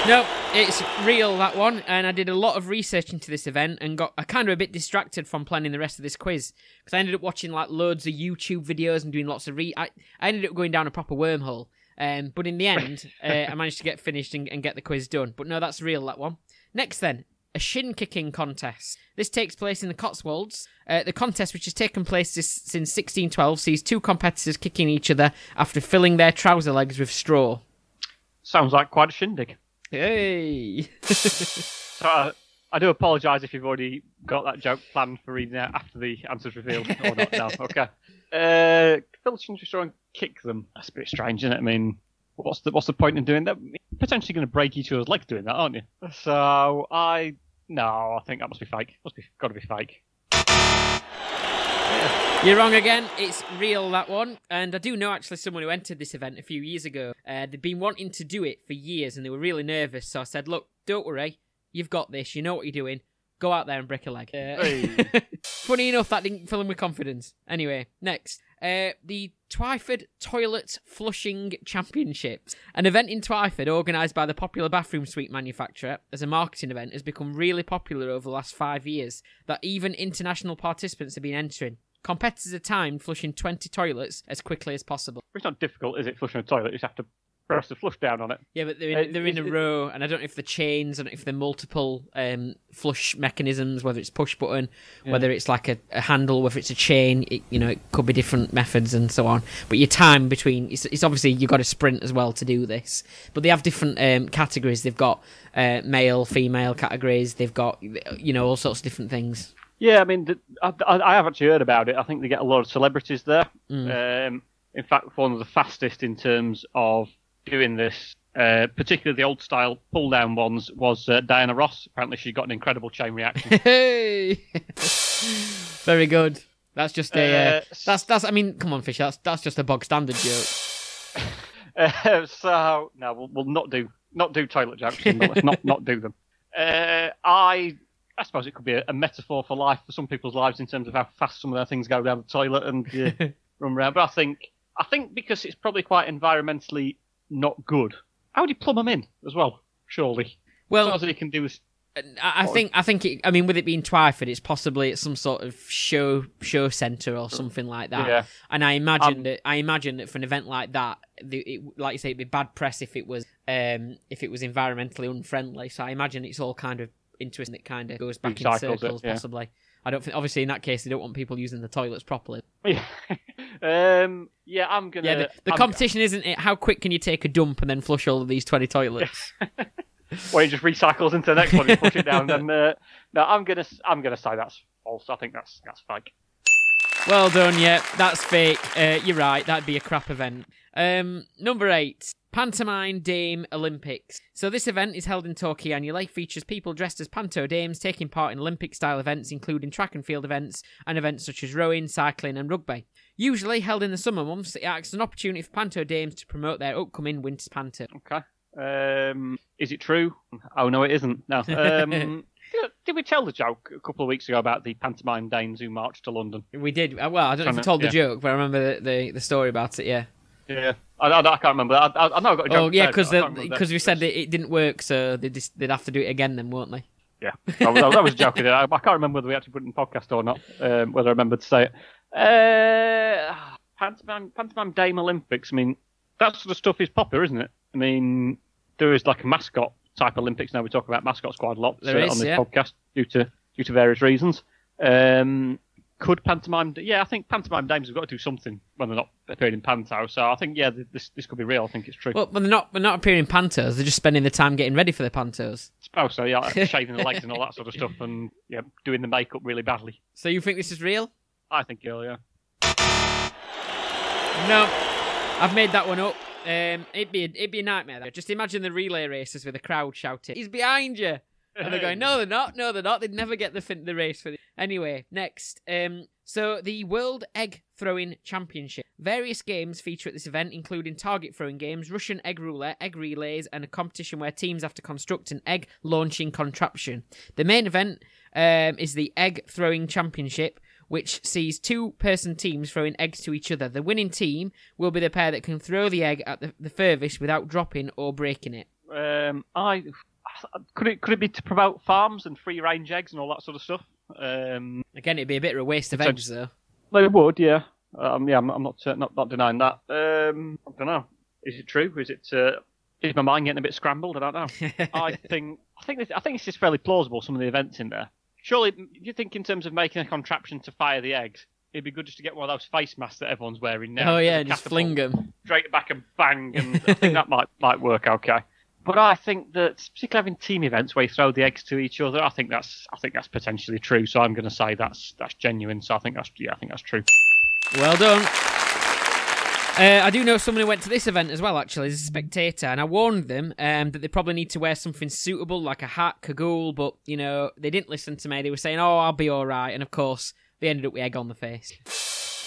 No, it's real that one, and I did a lot of research into this event and got I kind of a bit distracted from planning the rest of this quiz because I ended up watching like loads of YouTube videos and doing lots of re. I, I ended up going down a proper wormhole, um, but in the end, [LAUGHS] uh, I managed to get finished and, and get the quiz done. But no, that's real that one. Next, then. A shin kicking contest. This takes place in the Cotswolds. Uh, the contest, which has taken place this, since 1612, sees two competitors kicking each other after filling their trouser legs with straw. Sounds like quite a shindig. Hey! [LAUGHS] So uh, I do apologise if you've already got that joke planned for reading out after the answers revealed or not. No, [LAUGHS] okay. Uh, try and kick them. That's a bit strange, isn't it? I mean, what's the what's the point in doing that? You're potentially going to break each other's legs doing that, aren't you? So I no, I think that must be fake. Must be got to be fake. You're wrong again. It's real, that one. And I do know actually someone who entered this event a few years ago. Uh, they'd been wanting to do it for years and they were really nervous. So I said, look, don't worry. You've got this. You know what you're doing. Go out there and break a leg. Uh, Hey. [LAUGHS] Funny enough, that didn't fill him with confidence. Anyway, next. Uh, the Twyford Toilet Flushing Championships. An event in Twyford organised by the popular bathroom suite manufacturer as a marketing event has become really popular over the last five years that even international participants have been entering. Competitors are timed flushing 20 toilets as quickly as possible. It's not difficult, is it? Flushing a toilet, you just have to press the flush down on it. Yeah, but they're in, Uh, they're in a row, and I don't know if they're chains, I don't know if they're multiple um, flush mechanisms, whether it's push button, whether it's like a, a handle, whether it's a chain. It, you know, it could be different methods and so on. But your time between it's, it's obviously you've got to sprint as well to do this. But they have different um, categories. They've got uh, male, female categories. They've got you know all sorts of different things. Yeah, I mean, I I have actually heard about it. I think they get a lot of celebrities there. Mm. Um, in fact, one of the fastest in terms of doing this, uh, particularly the old style pull down ones, was uh, Diana Ross. Apparently, she got an incredible chain reaction. [LAUGHS] Hey, [LAUGHS] very good. That's just a. Uh, Uh, that's that's. I mean, come on, Fish. That's that's just a bog standard joke. [LAUGHS] Uh, so no, we'll, we'll not do not do toilet jokes. but Let's not not do them. Uh, I I suppose it could be a, a metaphor for life for some people's lives in terms of how fast some of their things go down the toilet and uh, run around. But I think I think because it's probably quite environmentally not good. How would you plumb them in as well? Surely. Well, As you can do is I think I think it, I mean with it being Twyford, it's possibly at some sort of show show centre or something like that. Yeah. And I imagine Um, that I imagine that for an event like that, the, it, like you say, it'd be bad press if it was um if it was environmentally unfriendly. So I imagine it's all kind of interesting. It kind of goes back in Recycles it, circles, yeah. possibly. I don't think. Obviously, in that case, they don't want people using the toilets properly. [LAUGHS] yeah. um, yeah, I'm gonna. Yeah, the, the competition isn't it? How quick can you take a dump and then flush all of these twenty toilets? [LAUGHS] where he just recycles into the next one and push it down. Then [LAUGHS] uh, no, I'm gonna I'm gonna say that's false. I think that's that's fake. Well done, yeah, that's fake. Uh, you're right, that'd be a crap event. Um, number eight, Pantomime Dame Olympics. So this event is held in Tokyo annually, features people dressed as panto dames taking part in Olympic-style events, including track and field events and events such as rowing, cycling, and rugby. Usually held in the summer months, it acts as an opportunity for panto dames to promote their upcoming winter panto. Okay. Um, is it true? Oh no, it isn't. No. [LAUGHS] Um, did, we tell the joke a couple of weeks ago about the pantomime Danes who marched to London? We did. uh, Well, I don't know if we to- told the joke, but I remember the, the, the story about it. Yeah. Yeah. I, I, I can't remember. I, I, I know I got a joke. Oh, yeah, because but I can't remember because we said that it didn't work, so they just, they'd have to do it again, then, won't they? Yeah, that, was- that was a joke. [LAUGHS] I, I can't remember whether we actually put it in podcast or not. Um, whether I remembered to say it. Uh, pantomime, pantomime Dame Olympics. I mean, that sort of stuff is popular, isn't it? I mean, there is like a mascot type Olympics now. We talk about mascots quite a lot There uh, is, on this yeah. podcast due to due to various reasons. Um, could pantomime? Yeah, I think pantomime dames have got to do something when they're not appearing in panto. So I think yeah, this this could be real. I think it's true. Well, but they're not they're not appearing in pantos. They're just spending the time getting ready for the pantos. suppose so. Yeah, like [LAUGHS] shaving the legs and all that sort of stuff, and yeah, doing the makeup really badly. So you think this is real? I think yeah, yeah. No, I've made that one up. Um, it'd be a, it'd be a nightmare. Though. Just imagine the relay races with a crowd shouting, "He's behind you!" And they're going, "No, they're not. No, they're not. They'd never get the fin- the race for." The-. Anyway, next. Um, so the World Egg Throwing Championship. Various games feature at this event, including target throwing games, Russian egg roulette, egg relays, and a competition where teams have to construct an egg launching contraption. The main event um, is the Egg Throwing Championship, which sees two person teams throwing eggs to each other. The winning team will be the pair that can throw the egg at the, the furthest without dropping or breaking it. Um, I could it could it be to promote farms and free range eggs and all that sort of stuff? Um, Again, it'd be a bit of a waste of So- eggs, though. they would, yeah. Um, yeah, I'm, I'm not, uh, not not denying that. Um, I don't know. Is it true? Is it? Uh, is my mind getting a bit scrambled? I don't know. [LAUGHS] I think I think this, I think this is fairly plausible. Some of the events in there. Surely, do you think in terms of making a contraption to fire the eggs, it'd be good just to get one of those face masks that everyone's wearing now? oh yeah, just fling them. straight back and bang, and [LAUGHS] I think that might might work okay. But I think that particularly having team events where you throw the eggs to each other, I think that's I think that's potentially true. So I'm going to say that's that's genuine. So I think that's yeah, I think that's true. Well done. Uh, I do know someone who went to this event as well, actually, as a spectator, and I warned them um, that they probably need to wear something suitable, like a hat, cagoule, but, you know, they didn't listen to me. They were saying, oh, I'll be all right, and of course, they ended up with egg on the face.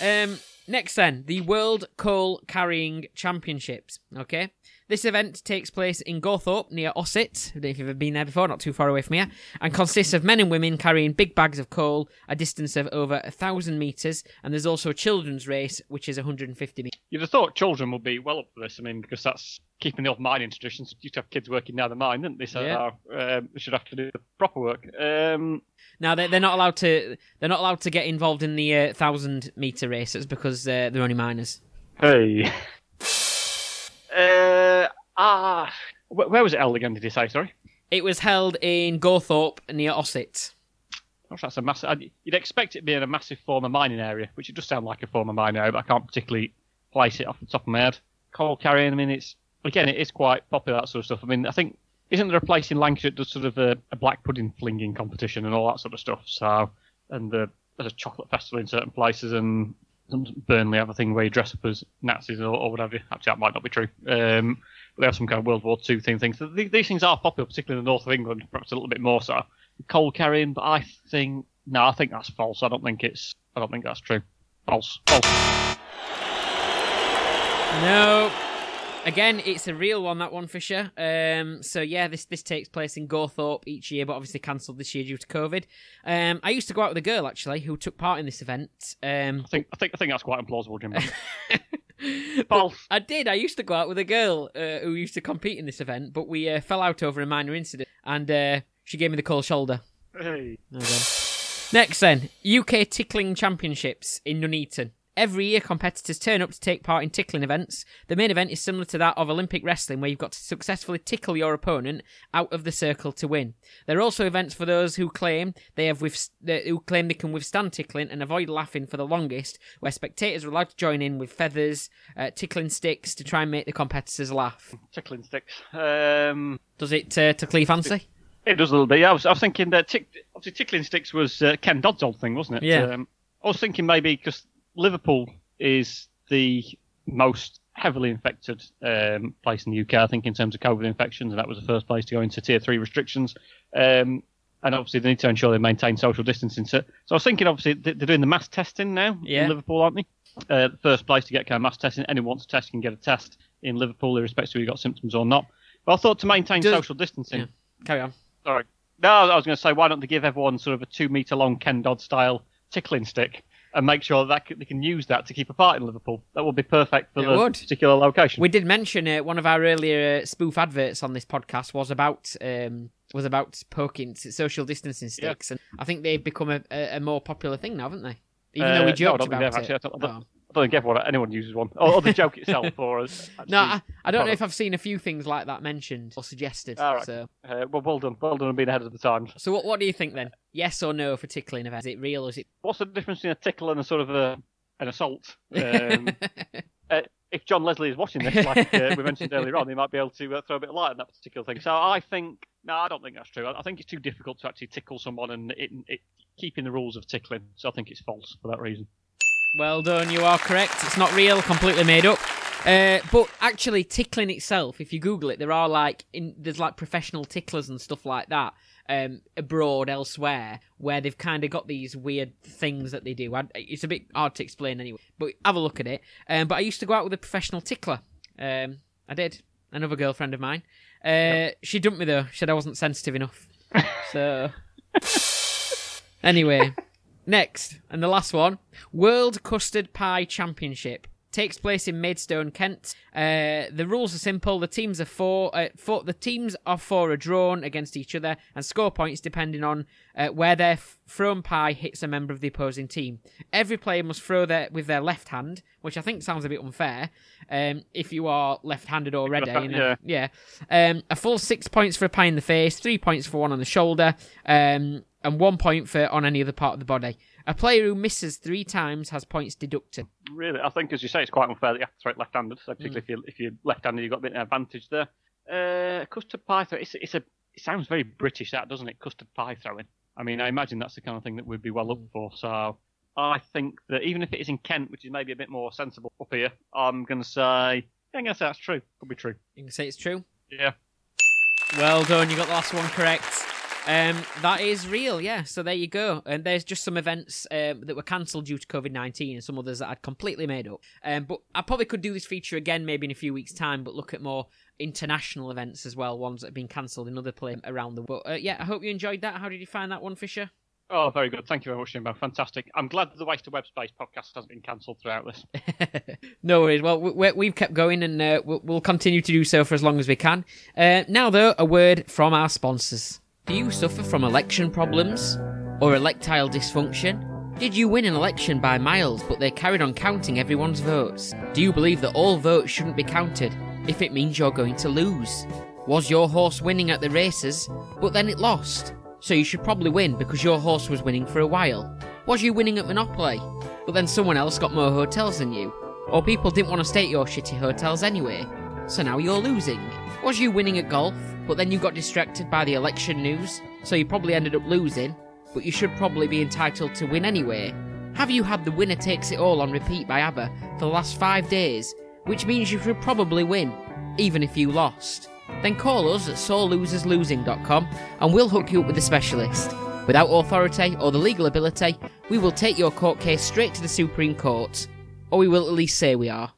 Um, next, then, the World Coal Carrying Championships, okay? This event takes place in Gawthorpe, near Ossett. I don't know if you've ever been there before, not too far away from here, and consists of men and women carrying big bags of coal a distance of over a thousand metres, and there's also a children's race, which is 150 metres. You'd have thought children would be well up for this. I mean, because that's keeping the old mining traditions. You used to have kids working down the mine, didn't they? So Yeah. um, they should have to do the proper work. Um, Now they're, they're not allowed to they're not allowed to get involved in the uh, thousand meter races because uh, they're only miners. Hey. [LAUGHS] Uh, Ah, wh- where was it held again? Did you say? Sorry. It was held in Gawthorpe near Ossett. Gosh, that's a massive. You'd expect it being a massive former mining area, which it does sound like a former mining area, but I can't particularly place it off the top of my head. Coal carrying. I mean, it's again, it is quite popular that sort of stuff. I mean, I think isn't there a place in Lancashire that does sort of a, a black pudding flinging competition and all that sort of stuff? So, and the, there's a chocolate festival in certain places, and Burnley have a thing where you dress up as Nazis or, or whatever. Actually, that might not be true. Um, but they have some kind of World War Two thing thing. So th- these things are popular, particularly in the north of England, perhaps a little bit more so. Coal carrying, but I think no, I think that's false. I don't think it's. I don't think that's true. False. False. No. Again, it's a real one, that one, Fisher. Um, so, yeah, this this takes place in Gawthorpe each year, but obviously cancelled this year due to COVID. Um, I used to go out with a girl, actually, who took part in this event. Um, I think. I think. I think that's quite implausible, Jim. [LAUGHS] [LAUGHS] False. I did. I used to go out with a girl uh, who used to compete in this event, but we uh, fell out over a minor incident, and uh, she gave me the cold shoulder. Hey. Next, then, UK Tickling Championships in Nuneaton. Every year, competitors turn up to take part in tickling events. The main event is similar to that of Olympic wrestling, where you've got to successfully tickle your opponent out of the circle to win. There are also events for those who claim they have with, who claim they can withstand tickling and avoid laughing for the longest, where spectators are allowed to join in with feathers, uh, tickling sticks to try and make the competitors laugh. Tickling sticks. Um, Does it uh, tickle your fancy? it does a little bit. Yeah, I was. I was thinking that tick, obviously tickling sticks was uh, Ken Dodd's old thing, wasn't it? Yeah. Um, I was thinking maybe because Liverpool is the most heavily infected um, place in the UK, I think, in terms of COVID infections, and that was the first place to go into tier three restrictions. Um, and obviously, they need to ensure they maintain social distancing. So, so I was thinking, obviously, they- they're doing the mass testing now Yeah. in Liverpool, aren't they? Uh, the first place to get kind of mass testing. Anyone wants to test can get a test in Liverpool, irrespective of whether you've got symptoms or not. But I thought to maintain social distancing. Yeah. Carry on. Sorry. No, I was going to say, why don't they give everyone sort of a two metre long Ken Dodd style tickling stick and make sure that they can use that to keep apart in Liverpool? That would be perfect for It the would. particular location. We did mention it. one of our earlier uh, spoof adverts on this podcast was about um, was about poking social distancing sticks, and I think they've become a, a, more popular thing now, haven't they? Even though Uh, we joked don't think they about it. actually. I don't- I don't-. I don't think everyone, anyone uses one. Or, or the joke itself. [LAUGHS] Or as, No, I, I don't know if I've seen a few things like that mentioned or suggested. All right. So, Uh, well, well done. Well done on being ahead of the times. so what what do you think then? Yes or no for tickling events? Is it real or is it? What's the difference between a tickle and a sort of a, an assault? Um, [LAUGHS] uh, if John Leslie is watching this, like uh, we mentioned earlier on, he might be able to uh, throw a bit of light on that particular thing. So I think, no, I don't think that's true. I I think it's too difficult to actually tickle someone and it, it keeping the rules of tickling. So I think it's false for that reason. Well done, you are correct. It's not real, completely made up. Uh, but actually, tickling itself, if you Google it, there are like in, there's like professional ticklers and stuff like that um, abroad elsewhere where they've kind of got these weird things that they do. I, it's a bit hard to explain anyway, but have a look at it. Um, but I used to go out with a professional tickler. Um, I did. Another girlfriend of mine. Uh, She dumped me though. She said I wasn't sensitive enough. [LAUGHS] so anyway. Next, and the last one World Custard Pie Championship. Takes place in Maidstone, Kent. Uh, the rules are simple. The teams are four, uh, four. The teams of four are drawn against each other and score points depending on uh, where their f- thrown pie hits a member of the opposing team. Every player must throw their with their left hand, which I think sounds a bit unfair. Um, if you are left-handed already, Yeah. you know, yeah. Um, a full six points for a pie in the face, three points for one on the shoulder, um, and one point for on any other part of the body. A player who misses three times has points deducted. Really, I think, as you say, it's quite unfair that you have to throw it left-handed. So Mm. particularly if you if you're left-handed, you've got a bit of an advantage there. Uh, custard pie throw. It's, it's a. It sounds very British, that doesn't it? Custard pie throwing. I mean, I imagine that's the kind of thing that we'd be well up Mm. for. So I think that even if it is in Kent, which is maybe a bit more sensible up here, I'm going to say. Yeah, I'm going to say that's true. Could be true. You can say it's true. Yeah. Well done, you got the last one correct. Um, that is real, yeah. So there you go. And there's just some events um, that were cancelled due to COVID nineteen, and some others that I'd completely made up. Um, but I probably could do this feature again, maybe in a few weeks' time, but look at more international events as well, ones that have been cancelled in other places around the world. Uh, yeah, I hope you enjoyed that. How did you find that one, Fisher? Oh, very good. Thank you very much, Jimbo. Fantastic. I'm glad the Waste of Web Space podcast hasn't been cancelled throughout this. [LAUGHS] no worries. Well, we, we've kept going, and uh, we'll, we'll continue to do so for as long as we can. Uh, now, though, a word from our sponsors. Do you suffer from election problems or electile dysfunction? Did you win an election by miles, but they carried on counting everyone's votes? Do you believe that all votes shouldn't be counted? if it means you're going to lose? Was your horse winning at the races, but then it lost? So you should probably win because your horse was winning for a while. Was you winning at Monopoly, but then someone else got more hotels than you? Or people didn't want to stay at your shitty hotels anyway, so now you're losing? Was you winning at golf, but then you got distracted by the election news, so you probably ended up losing, but you should probably be entitled to win anyway? Have you had the winner takes it all on repeat by ABBA for the last five days, which means you should probably win, even if you lost? Then call us at soreloserslosing.com and we'll hook you up with a specialist. Without authority or the legal ability, we will take your court case straight to the Supreme Court. Or we will at least say we are.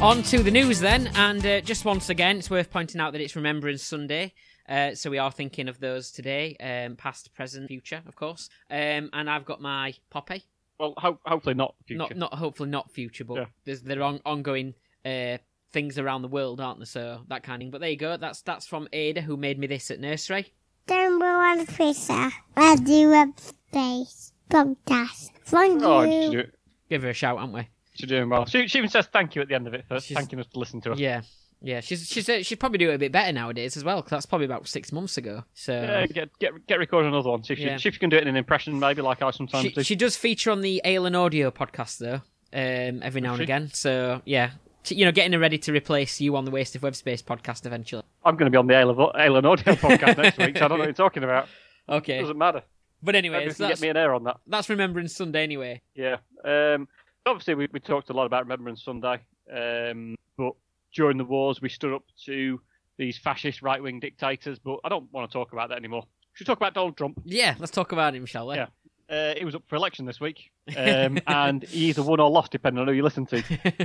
On to the news then, and uh, just once again, it's worth pointing out that it's Remembrance Sunday. Uh, so we are thinking of those today, um, past, present, future, of course. Um, and I've got my poppy. Well, ho- hopefully not future. Not, not hopefully not future, but Yeah. there's there are on, ongoing uh, things around the world, aren't there? So that kind of thing. But there you go. That's that's from Ada, who made me this at nursery. Number one Fisher, Radio Web Space Podcast. Thank Oh, you. she's, do- Give her a shout, aren't we? She's doing well. She, she even says thank you at the end of it for She's- thanking us to listen to us. Yeah, yeah. She's she's uh, she'd probably do it a bit better nowadays as well, because that's probably about six months ago. So Yeah, get get get recording another one. See if, Yeah. she, see if you can do it in an impression, maybe like I sometimes she, do. she does feature on the Alan Audio podcast though, um, every now and again. So yeah, you know, getting her ready to replace you on the Waste of Web Space podcast eventually. I'm going to be on the Alan Alan Audio [LAUGHS] podcast next week, so I don't know what you're talking about. Okay, it doesn't matter. but anyway, you so can that's get me an air on that. that's Remembrance Sunday anyway. Yeah. Um, obviously, we, we talked a lot about Remembrance Sunday, um, but during the wars, we stood up to these fascist right wing dictators. But I don't want to talk about that anymore. Should we talk about Donald Trump? Yeah, let's talk about him, shall we? Yeah. Uh, he was up for election this week, [LAUGHS] um, and he either won or lost, depending on who you listen to.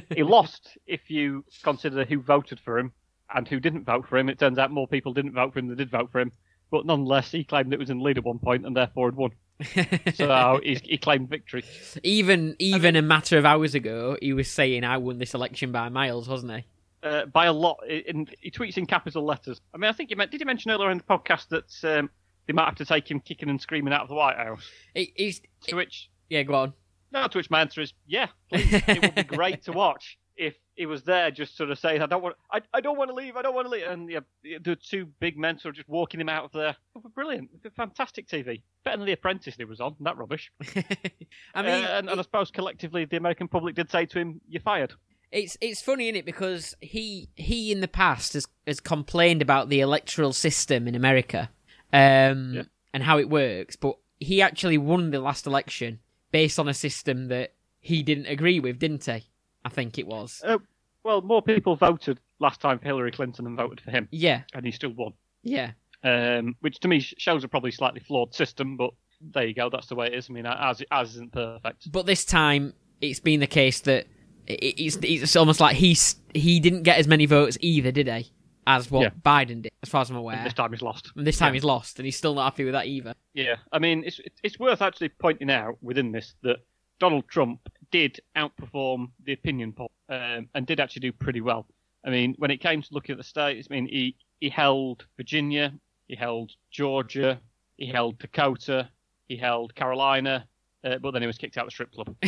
[LAUGHS] He lost if you consider who voted for him and who didn't vote for him. It turns out more people didn't vote for him than did vote for him. But nonetheless, he claimed it was in the lead at one point and therefore had won. So [LAUGHS] he's, he claimed victory. even even a matter of hours ago, he was saying I won this election by miles, wasn't he? uh, by a lot. In, he tweets in capital letters. I mean, I think you meant. Did you mention earlier in the podcast that um, they might have to take him kicking and screaming out of the White House? He, he's To which, yeah, go on. no, to which my answer is, yeah, please. it would be [LAUGHS] great to watch if he was there, just sort of saying, I don't want, I, I don't want to leave, I don't want to leave, and yeah, the two big men sort of just walking him out of there. It would be brilliant. Fantastic TV. Better than The Apprentice he was on. That rubbish. [LAUGHS] I mean, Uh, and, and I suppose collectively the American public did say to him, "You're fired." it's it's funny, isn't it? Because he he in the past has has complained about the electoral system in America, um, Yeah. and how it works, but he actually won the last election based on a system that he didn't agree with, didn't he? I think it was. Uh, well, more people voted last time for Hillary Clinton than voted for him, Yeah, and he still won. yeah. um, which to me shows a probably slightly flawed system, but there you go. That's the way it is. I mean, as as isn't perfect. But this time, it's been the case that it's it's almost like he's he didn't get as many votes either, did he? As what Yeah. Biden did, as far as I'm aware. And this time he's lost. And this time Yeah. he's lost, and he's still not happy with that either. Yeah, I mean, it's it's worth actually pointing out within this that Donald Trump did outperform the opinion poll um, and did actually do pretty well. I mean, when it came to looking at the states, I mean, he he held Virginia, he held Georgia, he held Dakota, he held Carolina, uh, but then he was kicked out of the strip club. [LAUGHS]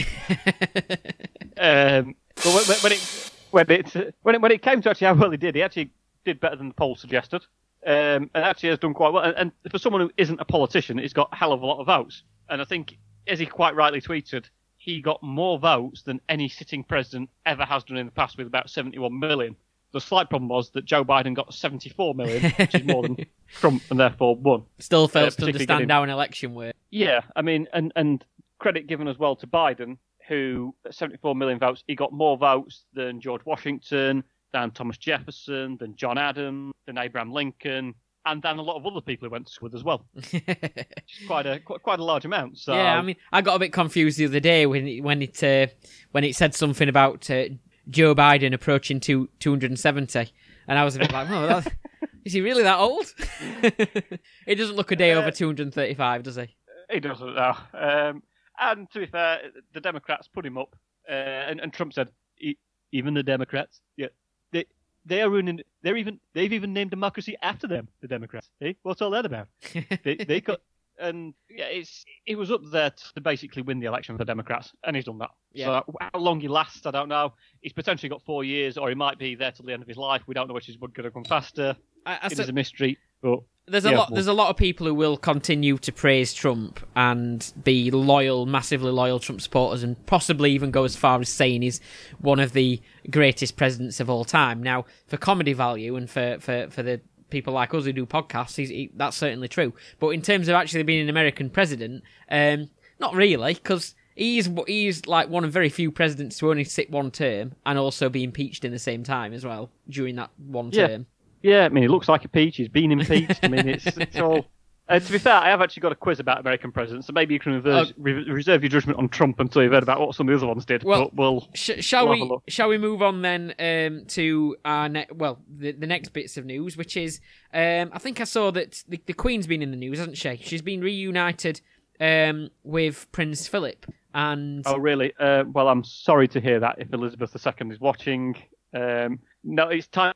Um, but when, when- it when it when it when it came to actually how well he did, he actually did better than the poll suggested, um, and actually has done quite well. And, and for someone who isn't a politician, he's got a hell of a lot of votes. And I think, as he quite rightly tweeted, he got more votes than any sitting president ever has done in the past, with about 71 million. The slight problem was that Joe Biden got 74 million, which is more than [LAUGHS] Trump, and therefore won. Still fails uh, to understand how an election works. Yeah, I mean, and and credit given as well to Biden, who at 74 million votes, he got more votes than George Washington, than Thomas Jefferson, than John Adams, than Abraham Lincoln, and then a lot of other people who went to school with as well. [LAUGHS] Quite a quite, quite a large amount. So Yeah, I mean, I got a bit confused the other day when it, when it uh, when it said something about uh, Joe Biden approaching two, 270, and I was a bit like, oh, is he really that old? [LAUGHS] he doesn't look a day over 235, does he? he doesn't know. Um, and to be fair, the Democrats put him up, uh, and, and Trump said, "E- even the Democrats, yeah, they are ruining. They're even they've even named democracy after them, the Democrats. Eh? What's all that about? they they [LAUGHS] got and yeah, it's it was up there to basically win the election for the Democrats, and he's done that. Yeah. So how long he lasts, I don't know. He's potentially got four years, or he might be there till the end of his life. We don't know which is going to come faster. I, I It said- is a mystery, but There's a Yeah, lot. well- There's a lot of people who will continue to praise Trump and be loyal, massively loyal Trump supporters, and possibly even go as far as saying he's one of the greatest presidents of all time. Now, for comedy value and for for, for the people like us who do podcasts, he's, he, that's certainly true. But in terms of actually being an American president, um, not really, because. He's he's like one of very few presidents to only sit one term and also be impeached in the same time as well during that one Yeah. term. Yeah, I mean, he looks like a peach. He's been impeached. I mean, it's it's all. [LAUGHS] Uh, to be fair, I have actually got a quiz about American presidents, so maybe you can reverse, Oh. re- reserve your judgment on Trump until you've heard about what some of the other ones did. Well, but we'll Sh- shall We'll have a we? look. Shall we move on then um, to our ne- well, the, the next bits of news, which is um, I think I saw that the, the Queen's been in the news, hasn't she? She's been reunited um, with Prince Philip, and Oh, really? Uh, well, I'm sorry to hear that. If Elizabeth II is watching, um, no, it's time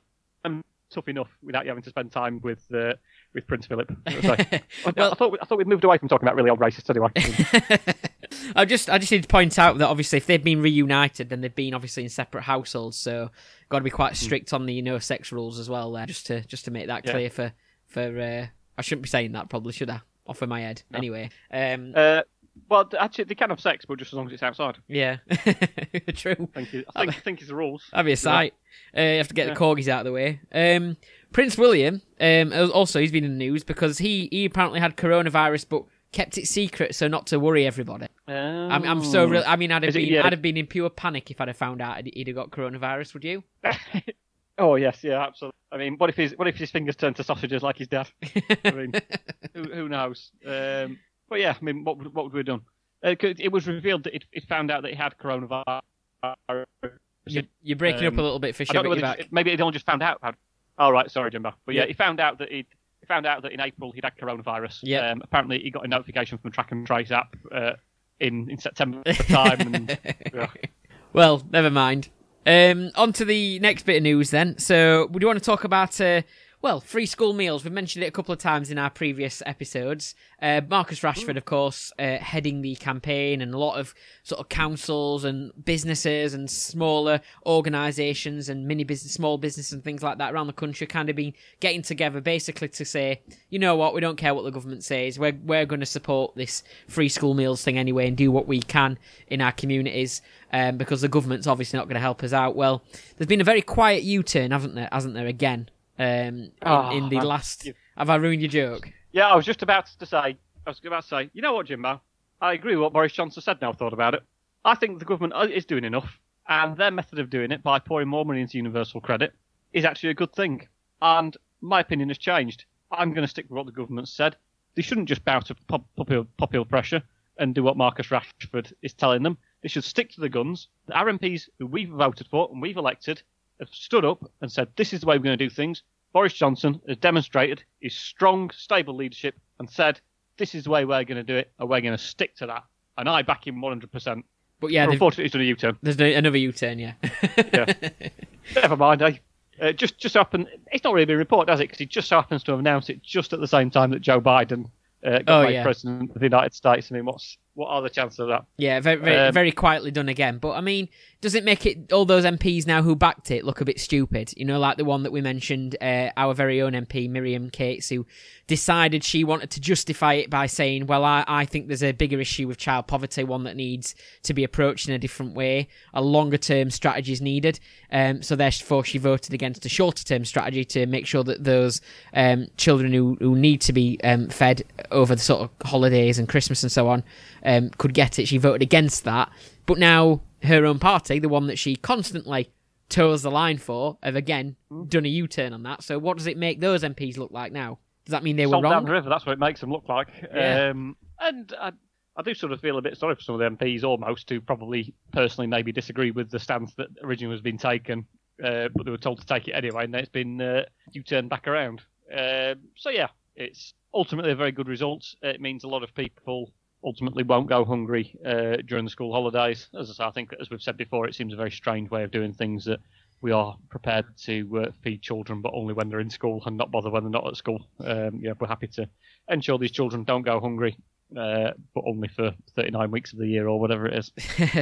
tough enough without you having to spend time with uh, with Prince Philip. [LAUGHS] I, Well- I thought I thought we'd moved away from talking about really old racists anyway. [LAUGHS] I just I just need to point out that obviously if they've been reunited, then they've been obviously in separate households, so got to be quite strict on the no sex rules as well there, just to just to make that Yeah. clear for for. Uh, I shouldn't be saying that, probably should I? Off of my head. Anyway, um, uh, well, actually, they can have sex, but just as long as it's outside. yeah, [LAUGHS] true. Thank you. I think, I think it's the rules. That'd be a sight. Uh, you have to get the corgis out of the way. Um, Prince William, um, also he's been in the news because he he apparently had coronavirus, but kept it secret so not to worry everybody. I'm, I'm so real. I mean, I'd have Is it- been yeah. I'd have been in pure panic if I'd have found out he'd, he'd have got coronavirus. Would you? [LAUGHS] Oh yes, yeah, absolutely. I mean, what if his what if his fingers turn to sausages like his dad? I mean, [LAUGHS] who, who knows? Um, but yeah, I mean, what would- what would we have done? Uh, it was revealed that it, it found out that he had coronavirus. You, you're breaking up a Um, little bit, Fisher. I don't know but you're whether back. it- maybe just found out. Had, oh right, sorry, Jimbo. But yeah, Yeah. he found out that he he found out that in April he'd had coronavirus. Yeah. Um, apparently, he got a notification from the Track and Trace app uh, in in September time. And, [LAUGHS] yeah. Well, never mind. Um, on to the next bit of news then. So, would you want to talk about, uh, well, free school meals? We've mentioned it a couple of times in our previous episodes. Uh, Marcus Rashford, of course, uh, heading the campaign, and a lot of sort of councils and businesses and smaller organisations and mini business, small business and things like that around the country kind of been getting together basically to say, you know what, we don't care what the government says. We're, we're going to support this free school meals thing anyway and do what we can in our communities um, because the government's obviously not going to help us out. Well, there's been a very quiet U-turn, haven't there? Hasn't there again? Um, in, Oh, in the man. last, have I ruined your joke? yeah, I was just about to say. I was about to say. You know what, Jimbo? I agree with what Boris Johnson said. Now I've thought about it. I think the government is doing enough, and their method of doing it by pouring more money into universal credit is actually a good thing. And my opinion has changed. I'm going to stick with what the government said. They shouldn't just bow to popular, popular pressure and do what Marcus Rashford is telling them. They should stick to the guns. The RMPs who we've voted for and we've elected have stood up and said, this is the way we're going to do things. Boris Johnson has demonstrated his strong, stable leadership and said, this is the way we're going to do it, and we're going to stick to that. And I back him 100%. But yeah, unfortunately, he's done a U-turn. there's no, another U-turn, yeah. Yeah. [LAUGHS] Never mind, eh? Uh, just just so happen, it's not really been reported, has it? Because he just so happens to have announced it just at the same time that Joe Biden uh, got Oh, made yeah. president of the United States. I mean, what's what are the chances of that? Yeah, very, very, Um, very quietly done again. But I mean, does it make it all those MPs now who backed it look a bit stupid? You know, like the one that we mentioned, uh, our very own MP Miriam Cates, who decided she wanted to justify it by saying, "Well, I, I think there's a bigger issue with child poverty, one that needs to be approached in a different way. A longer term strategy is needed." Um, so therefore, she voted against a shorter term strategy to make sure that those um, children who, who need to be um, fed over the sort of holidays and Christmas and so on um, could get it. She voted against that. But now her own party, the one that she constantly toes the line for, have again done a U turn on that. So what does it make those MPs look like now? Does that mean they were Salt down wrong? the river, that's what it makes them look like. Yeah. Um, and I, I do sort of feel a bit sorry for some of the MPs almost who probably personally maybe disagree with the stance that originally was being taken, uh, but they were told to take it anyway, and then it's been uh, U-turned back around. Um, so yeah, it's ultimately a very good result. It means a lot of people ultimately won't go hungry uh, during the school holidays. As I say, I think as we've said before, it seems a very strange way of doing things that we are prepared to uh, feed children, but only when they're in school and not bother when they're not at school. Um, yeah, we're happy to ensure these children don't go hungry, uh, but only for 39 weeks of the year or whatever it is.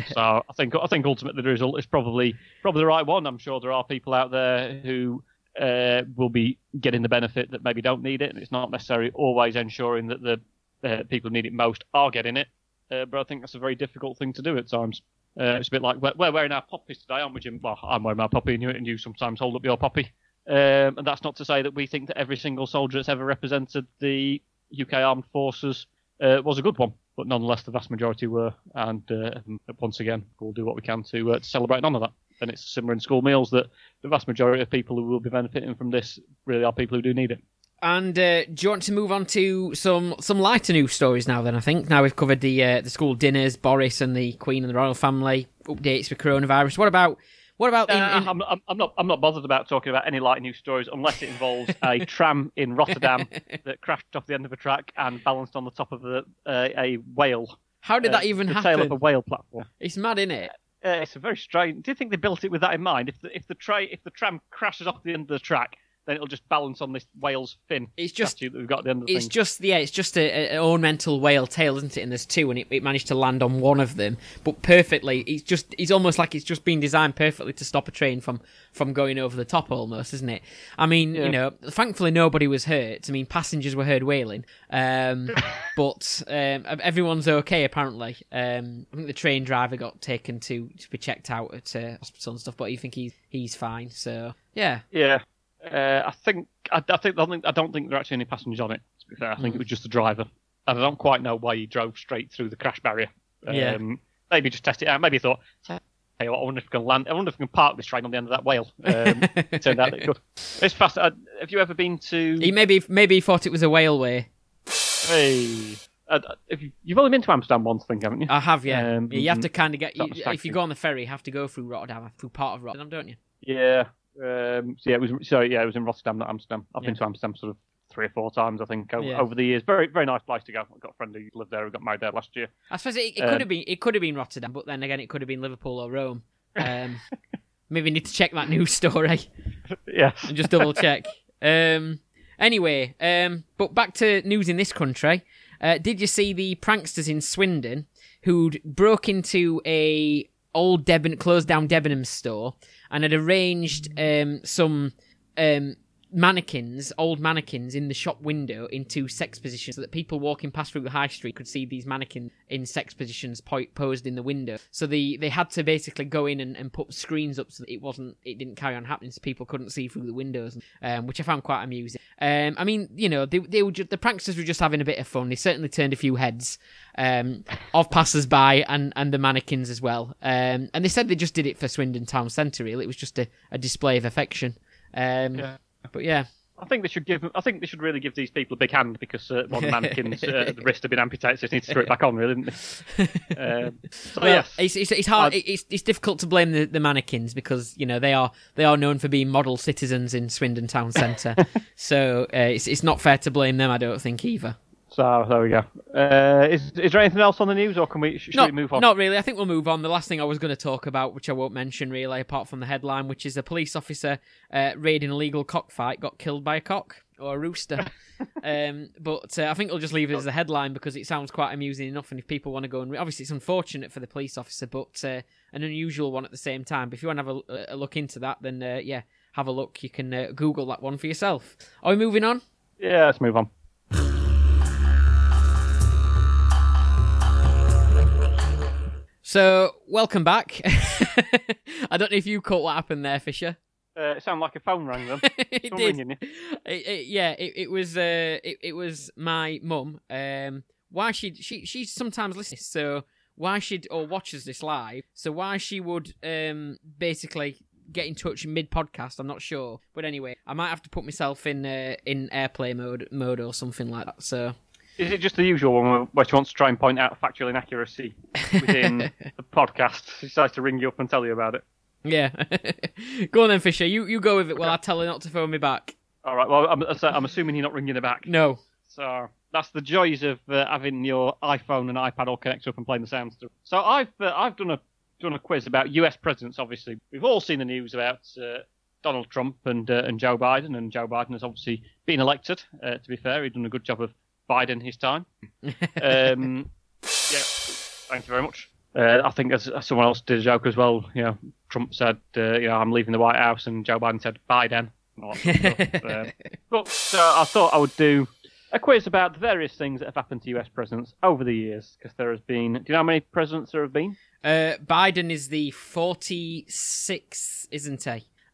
[LAUGHS] so I think I think ultimately the result is probably probably the right one. I'm sure there are people out there who uh, will be getting the benefit that maybe don't need it, and it's not necessarily always ensuring that the uh, people need it most are getting it. Uh, but I think that's a very difficult thing to do at times. Uh, it's a bit like we're, we're wearing our poppies today, aren't we, Jim? Well, I'm wearing my poppy, and you, and you sometimes hold up your poppy. Um, and that's not to say that we think that every single soldier that's ever represented the UK Armed Forces uh, was a good one, but nonetheless, the vast majority were. And uh, once again, we'll do what we can to, uh, to celebrate none of that. And it's similar in school meals that the vast majority of people who will be benefiting from this really are people who do need it. And uh, do you want to move on to some some lighter news stories now? Then I think now we've covered the uh, the school dinners, Boris and the Queen and the royal family updates for coronavirus. What about what about? In, Uh, in... I'm, I'm, I'm not. I'm not bothered about talking about any light news stories unless it involves a [LAUGHS] tram in Rotterdam [LAUGHS] that crashed off the end of a track and balanced on the top of a, uh, a whale. How did uh, that even the happen? tail of a whale platform. It's mad, isn't it? Uh, it's a very strange. Do you think they built it with that in mind? If the if the tra- if the tram crashes off the end of the track, then it'll just balance on this whale's fin. It's just- statue that we've got at the end of the It's thing. just yeah, it's just a, a ornamental whale tail, isn't it? And there's two, and it, it managed to land on one of them, but perfectly. It's just it's almost like it's just been designed perfectly to stop a train from from going over the top, almost, isn't it? I mean, Yeah. you know, thankfully nobody was hurt. I mean, passengers were heard wailing, um, [LAUGHS] but um, everyone's okay apparently. Um, I think the train driver got taken to to be checked out at uh, hospital and stuff, but you think he's he's fine. So yeah, Yeah, uh, I think I, I think I don't think I don't think there are actually any passengers on it. To be fair, I think it was just the driver, and I don't quite know why he drove straight through the crash barrier. Um, Yeah. Maybe just test it out. Maybe he thought, hey, what, I wonder if we can land. I wonder if we can park this train on the end of that whale. Um, it turned out that it could. [LAUGHS] It's fast. Uh, have you ever been to? he maybe maybe he thought it was a whaleway. Hey, uh, if you, you've only been to Amsterdam once, I think, haven't you? I have, yeah. Um, you have to kind of get you, if you go on the ferry, you have to go through Rotterdam, through part of Rotterdam, don't you? Yeah. Um, so yeah, it was. So yeah, it was in Rotterdam, not Amsterdam. I've been to Amsterdam sort of three or four times, I think, over, Yeah. over the years. Very, very nice place to go. I've got a friend who lived there who got married there last year. I suppose it, it Um, could have been it could have been Rotterdam, but then again, it could have been Liverpool or Rome. Um, [LAUGHS] maybe need to check that news story yes. and just double check. Um, anyway, um, but back to news in this country. Uh, did you see the pranksters in Swindon who'd broke into a old Deben closed down Debenhams store and had arranged um, some um, mannequins, old mannequins, in the shop window into sex positions so that people walking past through the high street could see these mannequins in sex positions po- posed in the window. So they, they had to basically go in and, and put screens up so that it wasn't it didn't carry on happening, so people couldn't see through the windows, um, which I found quite amusing. Um, I mean, you know, they they were just, the pranksters were just having a bit of fun. They certainly turned a few heads um, of passers-by and, and the mannequins as well. Um, and they said they just did it for Swindon Town Centre. Really, it was just a, a display of affection. Um, Yeah. But yeah, I think they should give. I think they should really give these people a big hand because uh, one [LAUGHS] mannequins, uh, the wrist had been amputated, so they need to screw it back on, really, didn't they? [LAUGHS] Um, so well, yes, it's, it's, it's hard. Uh, it's, it's difficult to blame the, the mannequins because you know they are they are known for being model citizens in Swindon Town Centre. [LAUGHS] so uh, it's it's not fair to blame them. I don't think either. So there we go. Uh, is is there anything else on the news, or can we should Not, we move on? not really. I think we'll move on. The last thing I was going to talk about, which I won't mention really, apart from the headline, which is a police officer uh, raiding a legal cockfight got killed by a cock or a rooster. [LAUGHS] um, but uh, I think we'll just leave it as a headline because it sounds quite amusing enough. And if people want to go and re- obviously it's unfortunate for the police officer, but uh, an unusual one at the same time. But if you want to have a, a look into that, then uh, yeah, have a look. You can uh, Google that one for yourself. Are we moving on? Yeah, let's move on. So welcome back. [LAUGHS] I don't know if you caught what happened there, Fisher. Uh, it sounded like a phone rang then. [LAUGHS] it did. It, it, yeah, it, it was. Uh, it, it was my mum. Um, why she she she sometimes listens. So why she or watches this live. So why she would um basically get in touch mid podcast, I'm not sure. But anyway, I might have to put myself in uh, in airplay mode mode or something like that. So Is it just the usual one where- she wants to try and point out factual inaccuracy within [LAUGHS] the podcast? She decides to ring you up and tell you about it. yeah, [LAUGHS] go on then, Fisher. You you go with it. Well, I tell her not to phone me back. All right. Well, I'm, I'm assuming you're not ringing her back. No. So that's the joys of uh, having your iPhone and iPad all connected up and playing the sounds through. So I've uh, I've done a doing a quiz about U.S. presidents. Obviously, we've all seen the news about uh, Donald Trump and uh, and Joe Biden, and Joe Biden has obviously been elected. Uh, to be fair, he's done a good job of Biden his time. [LAUGHS] um, yeah, thank you very much. Uh, I think as, as someone else did a joke as well. You know, Trump said, uh, "You know, I'm leaving the White House," and Joe Biden said, "Biden." All that sort of stuff. [LAUGHS] Uh, but uh, I thought I would do a quiz about the various things that have happened to U.S. presidents over the years, because there has been. Do you know how many presidents there have been? Uh, Biden is the 46th, isn't he?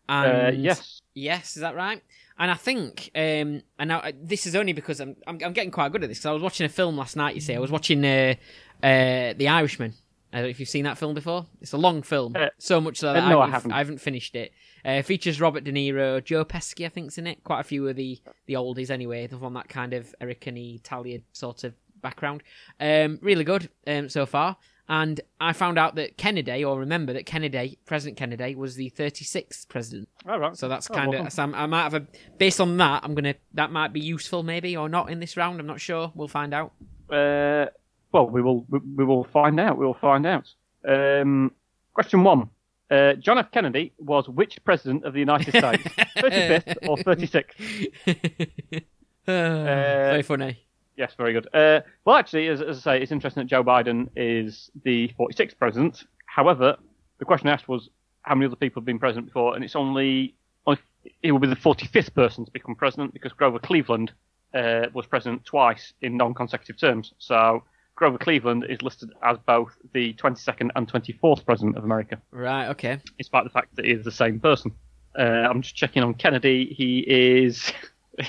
Uh, And yes. Yes, is that right? And I think, um, and now this is only because I'm, I'm I'm getting quite good at this. Because I was watching a film last night. You see, I was watching uh, uh, The Irishman. I don't know if you've seen that film before. It's a long film, Uh, so much so that no, I haven't. I haven't finished it. Uh, features Robert De Niro, Joe Pesci, I think's in it. Quite a few of the the oldies, anyway. They're from that kind of American Italian sort of background. Um, really good um, so far. And I found out that Kennedy, or remember that Kennedy, President Kennedy, was the 36th president. All right. So that's Oh, kind well of. So I might have a. Based on that, I'm gonna. That might be useful, maybe or not in this round. I'm not sure. We'll find out. Uh, well, we will we, we will find out. We will find out. Um, question one: uh, John F. Kennedy was which president of the United States, [LAUGHS] thirty fifth or thirty sixth? [LAUGHS] Uh, Very funny. Yes, very good. Uh, well, actually, as, as I say, it's interesting that Joe Biden is the 46th president. However, the question asked was how many other people have been president before, and it's only, only he will be the 45th person to become president because Grover Cleveland uh, was president twice in non-consecutive terms. So Grover Cleveland is listed as both the 22nd and 24th president of America, Right. Okay. despite the fact that he is the same person. Uh, I'm just checking on Kennedy. He is. [LAUGHS]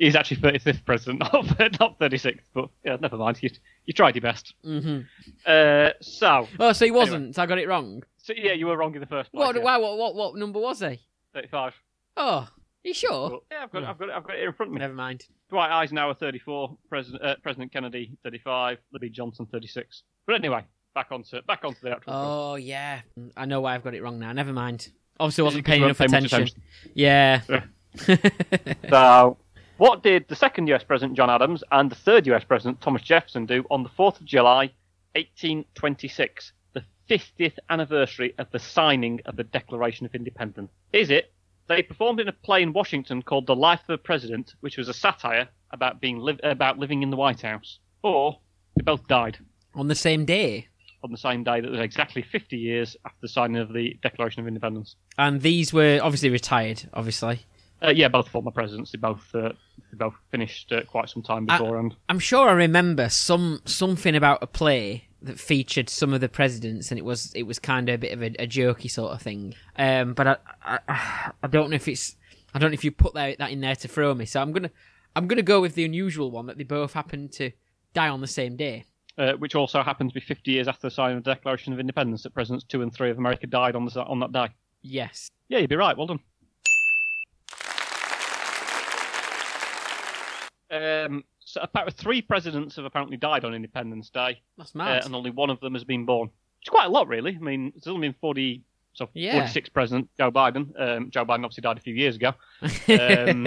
He's actually 35th president, [LAUGHS] not, not 36th, but yeah, never mind. You, you tried your best. hmm Uh, so, Oh, so he wasn't. So I got it wrong. so, yeah, you were wrong in the first place. What? yeah. Wow. What, what? What number was he? 35. Oh, you sure? But, yeah, I've got, it, I've, got it, I've got it here in front of me. Never mind. Dwight Eisenhower, 34. President, uh, President Kennedy, 35. Libby Johnson, 36. But anyway, back onto back onto the actual. Oh yeah, I know why I've got it wrong now. Never mind. Obviously, wasn't paying enough much attention. Yeah. [LAUGHS] So, what did the second US President John Adams and the third US President Thomas Jefferson do on the 4th of July, 1826, the 50th anniversary of the signing of the Declaration of Independence? Is it they performed in a play in Washington called The Life of a President, which was a satire about being li- about living in the White House, or they both died On the same day. on the same day that was exactly 50 years after the signing of the Declaration of Independence? And these were obviously retired, obviously. Uh, yeah, both former presidents. They both uh, they both finished uh, quite some time I- beforehand. I'm sure I remember some something about a play that featured some of the presidents, and it was it was kind of a bit of a, a jokey sort of thing. Um, but I, I I don't know if it's I don't know if you put that that in there to throw me. So I'm gonna I'm gonna go with the unusual one that they both happened to die on the same day. uh, which also happened to be 50 years after the signing of the Declaration of Independence, that Presidents two and three of America died on the, on that day. Yes. Yeah, you'd be right. Well done. Um, so apparently, three presidents have apparently died on Independence Day, That's uh, mad. and only one of them has been born. It's quite a lot, really. I mean, it's only been 40, so Yeah. 46 President Joe Biden. Um, Joe Biden obviously died a few years ago, [LAUGHS] um,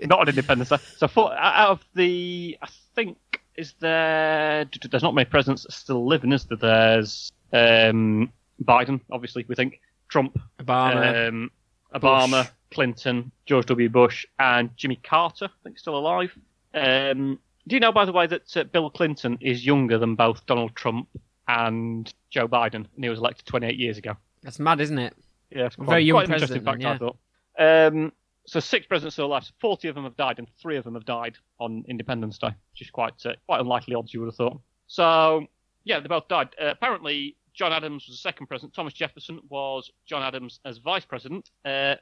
not on Independence Day. So four, out of the, I think, is there? There's not many presidents still living, is there? There's um, Biden, obviously. We think Trump, Obama. um, Obama, Bush. Clinton, George W. Bush, and Jimmy Carter. I think still alive. Um, do you know, by the way, that uh, Bill Clinton is younger than both Donald Trump and Joe Biden, and he was elected 28 years ago? That's mad, isn't it? Yeah, it's quite, Very young quite interesting fact, then, I thought. Um, so six presidents still alive. So Forty of them have died, and three of them have died on Independence Day, which is quite uh, quite unlikely odds you would have thought. So yeah, they both died. Uh, apparently, John Adams was the second president. Thomas Jefferson was John Adams as vice president. Uh,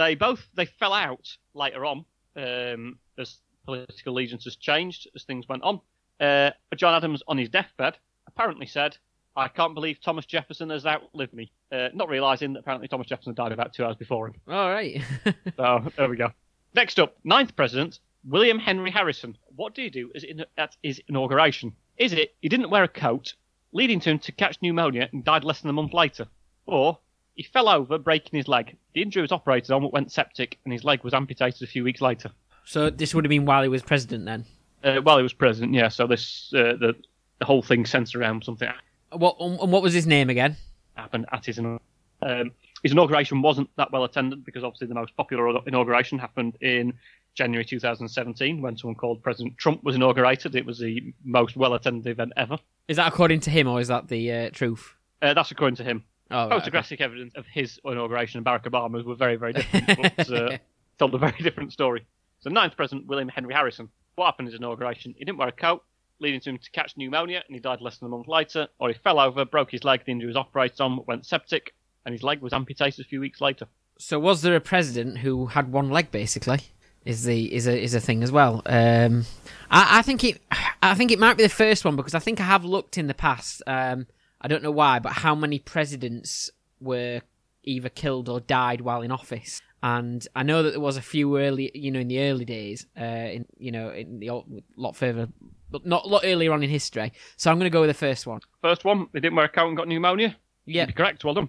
they both they fell out later on um, as political allegiances changed as things went on. Uh, but John Adams, on his deathbed, apparently said, "I can't believe Thomas Jefferson has outlived me." Uh, not realizing that apparently Thomas Jefferson died about two hours before him. All right. [LAUGHS] So there we go. Next up, ninth president, William Henry Harrison. What did he do as in, at his inauguration? Is it he didn't wear a coat, leading to him to catch pneumonia and died less than a month later? Or he fell over, breaking his leg. The injury was operated on, but went septic, and his leg was amputated a few weeks later. so this would have been while he was president then. Uh, while he was president, yeah. So this uh, the the whole thing centered around something. What and what was his name again? happened at his inauguration. Um, his inauguration wasn't that well attended because obviously the most popular inauguration happened in January 2017 when someone called President Trump was inaugurated. It was the most well attended event ever. Is that according to him or is that the uh, truth? Uh, that's according to him. Oh, right, okay. Photographic evidence of his inauguration and Barack Obama's were very, very different, but uh, [LAUGHS] told a very different story. So, ninth President William Henry Harrison. What happened at his inauguration? He didn't wear a coat, leading to him to catch pneumonia, and he died less than a month later. Or he fell over, broke his leg, the injury was operated on, went septic, and his leg was amputated a few weeks later. So, was there a president who had one leg basically? Is the is a is a thing as well. Um, I, I think it I think it might be the first one because I think I have looked in the past. Um, I don't know why, but how many presidents were either killed or died while in office? And I know that there was a few early, you know, in the early days, uh, in you know, in the a lot further, but not a lot earlier on in history. So I'm going to go with the first one. First one, they didn't wear a coat and got pneumonia. Yeah, correct. Well done.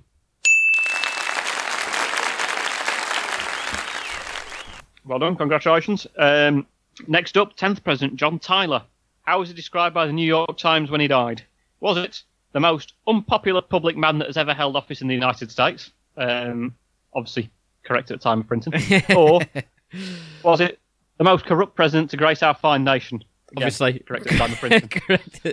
Well done. Congratulations. Um, next up, 10th President John Tyler. How was he described by the New York Times when he died? Was it the most unpopular public man that has ever held office in the United States? Um, obviously, correct at the time of printing. [LAUGHS] or was it the most corrupt president to grace our fine nation? Again, obviously, correct at the time of printing. [LAUGHS] correct.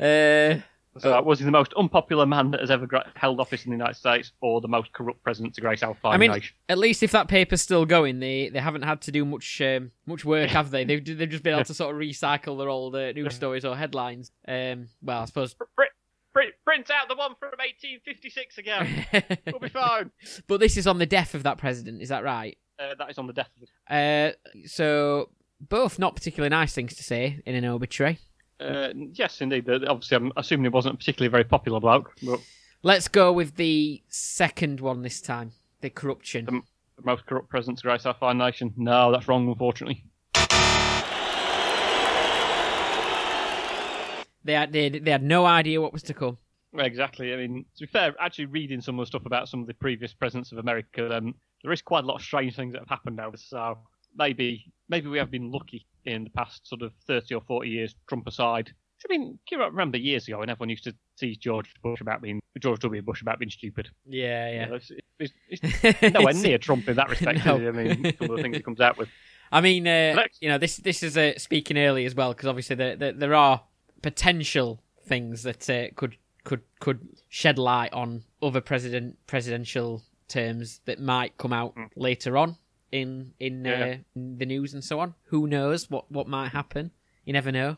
Uh, uh, was he the most unpopular man that has ever gra- held office in the United States, or the most corrupt president to grace our fine I mean, nation? at least if that paper's still going, they they haven't had to do much um, much work, have they? They've they've just been able to sort of recycle their old uh, news stories or headlines. Um, well, I suppose. Print, print, print out the one from 1856 again. [LAUGHS] we'll be fine. But this is on the death of that president. Is that right? Uh, that is on the death. Of uh, so both not particularly nice things to say in an obituary. Uh, yes, indeed. Obviously, I'm assuming he wasn't a particularly very popular bloke. But... Let's go with the second one this time. The corruption. The, the most corrupt president to grace our fine nation. No, that's wrong, unfortunately. They had, they, they had no idea what was to come. Exactly. I mean, to be fair, actually reading some of the stuff about some of the previous presidents of America, um, there is quite a lot of strange things that have happened now. So maybe maybe we have been lucky in the past sort of 30 or 40 years, Trump aside. I mean, you remember years ago when everyone used to tease George Bush about being George W. Bush about being stupid. Yeah, yeah. You know, it's, it's, it's [LAUGHS] nowhere near Trump in that respect. [LAUGHS] no. I mean, some of the things he comes out with. I mean, uh, you know, this this is uh, speaking early as well because obviously there, there, there are potential things that uh, could could could shed light on other president presidential terms that might come out mm. later on in in, yeah. uh, the news and so on. Who knows what what might happen? You never know.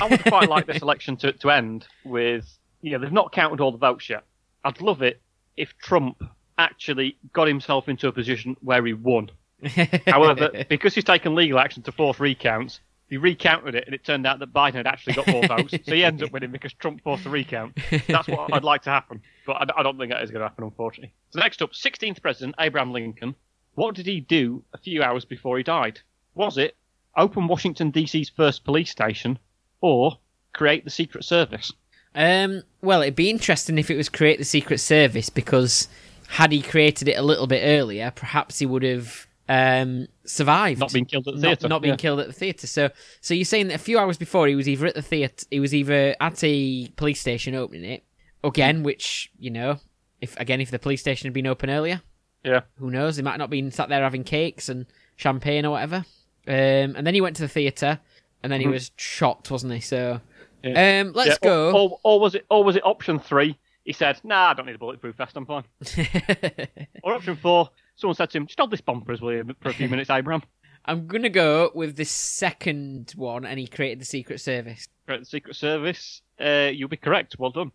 I would quite like this [LAUGHS] election to to end with you know they've not counted all the votes yet. I'd love it if Trump actually got himself into a position where he won. [LAUGHS] However, because he's taken legal action to force recounts, he recounted it, and it turned out that Biden had actually got more votes. So he ends up winning because Trump forced the recount. That's what I'd like to happen, but I, I don't think that is going to happen, unfortunately. So next up, 16th President Abraham Lincoln what did he do a few hours before he died? Was it open Washington D.C.'s first police station, or create the Secret Service? Um, well, it'd be interesting if it was create the Secret Service because had he created it a little bit earlier, perhaps he would have um, survived, not been killed at the theatre, not, not being yeah. killed at the theatre. So, so you're saying that a few hours before he was either at the theatre, he was either at a police station opening it again, which you know, if again if the police station had been open earlier, yeah. Who knows? He might not been sat there having cakes and champagne or whatever. Um, and then he went to the theatre, and then he mm-hmm. was shocked, wasn't he? So, yeah. um, let's yeah. go. Or, or, or, was it? Or was it option three? He said, "Nah, I don't need a bulletproof vest. I'm fine." [LAUGHS] or option four, someone said to him, "Just hold this bumpers, will you, for a few minutes, Abraham?" I'm gonna go with the second one, and he created the Secret Service. Created the Secret Service. Uh, you'll be correct. Well done.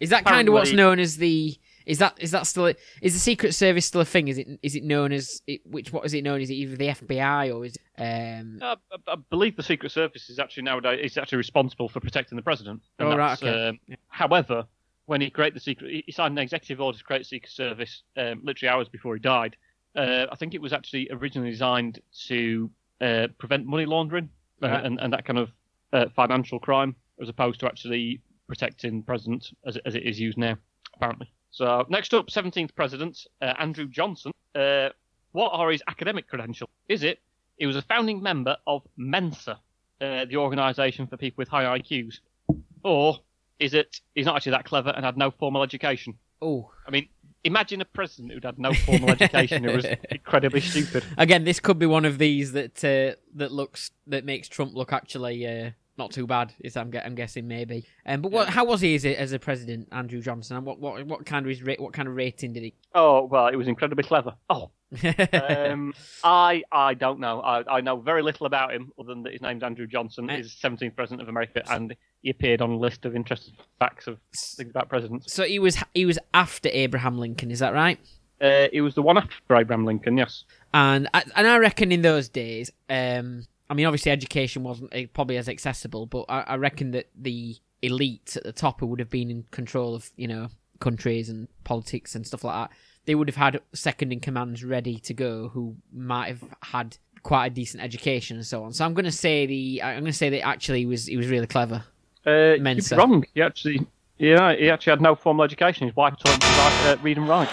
Is that kind of what's known as the? Is that is that still? A, is the Secret Service still a thing? Is it is it known as it, which? What is it known? Is it either the FBI or is um? Uh, I, I, believe the Secret Service is actually nowadays is actually responsible for protecting the president. oh right. Okay. Um, however, when he created the secret, he signed an executive order to create the Secret Service um, literally hours before he died. Uh, I think it was actually originally designed to uh, prevent money laundering uh, and, and that kind of uh, financial crime, as opposed to actually protecting president as, as it is used now, apparently. So next up, 17th president uh, Andrew Johnson. Uh, what are his academic credentials? Is it he was a founding member of Mensa, uh, the organisation for people with high IQs? Or is it he's not actually that clever and had no formal education? Oh, I mean, imagine a president who'd had no formal education who was [LAUGHS] incredibly stupid. again, this could be one of these that uh, that looks that makes Trump look actually uh, not too bad. Is I'm, I'm guessing maybe. Um, but what? How was he as a, as a president, Andrew Johnson? And what what what kind of his what kind of rating did he? Oh well, it was incredibly clever. Oh, [LAUGHS] um, I I don't know. I, I know very little about him other than that his name's Andrew Johnson. Uh, He's 17th president of America, and he appeared on a list of interesting facts of things about presidents. so he was he was after Abraham Lincoln. Is that right? Uh, he was the one after Abraham Lincoln. Yes. And and I reckon in those days, um, I mean, obviously education wasn't uh, probably as accessible, but I, I reckon that the elites at the top who would have been in control of you know countries and politics and stuff like that, they would have had second in commands ready to go who might have had quite a decent education and so on. So I'm going to say the I'm going to say that actually he was he was really clever. Uh, you're wrong. He actually, yeah, he actually had no formal education. His wife taught him to write, uh, read and write.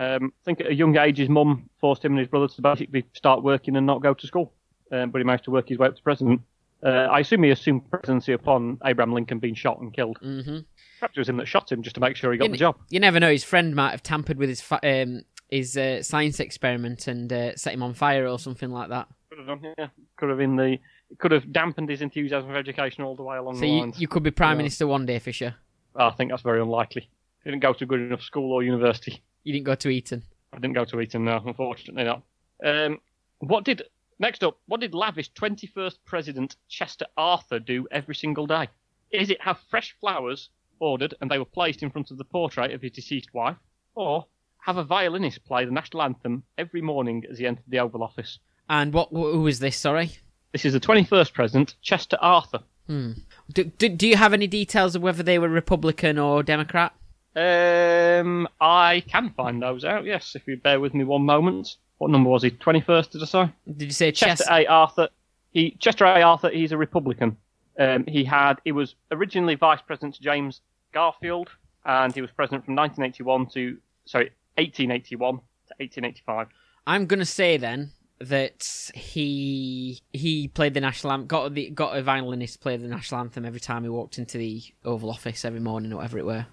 Um, I think at a young age, his mum forced him and his brother to basically start working and not go to school. Um, but he managed to work his way up to president. Uh, I assume he assumed presidency upon Abraham Lincoln being shot and killed. hmm Perhaps it was him that shot him just to make sure he got You, the job. you never know. His friend might have tampered with his fa- um, his uh, science experiment and uh, set him on fire or something like that. Could have done, yeah. Could have been the. Could have dampened his enthusiasm for education all the way along So the you, lines. you could be prime Yeah. minister one day, Fisher. I think that's very unlikely. He didn't go to a good enough school or university. You didn't go to Eton. I didn't go to Eton, no, unfortunately not. Um, what did next up? What did lavish 21st President Chester Arthur do every single day? Is it have fresh flowers ordered and they were placed in front of the portrait of his deceased wife, or have a violinist play the national anthem every morning as he entered the Oval Office? And what? Who was this? Sorry. This is the 21st President Chester Arthur. Hmm. Do, do, do you have any details of whether they were Republican or Democrat? Um, I can find those out. Yes, if you bear with me one moment. What number was he? 21st, did I say? Did you say Chester Chester? A. Arthur. He Chester A. Arthur. He's a Republican. Um, he had he was originally Vice President James Garfield, and he was president from 1981 to sorry 1881 to 1885. I'm gonna say then that he he played the national anthem. Got the got a violinist play the national anthem every time he walked into the Oval Office every morning or whatever it were.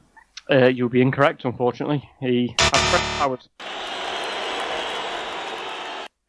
Uh, you'll be incorrect, unfortunately. He fresh powers.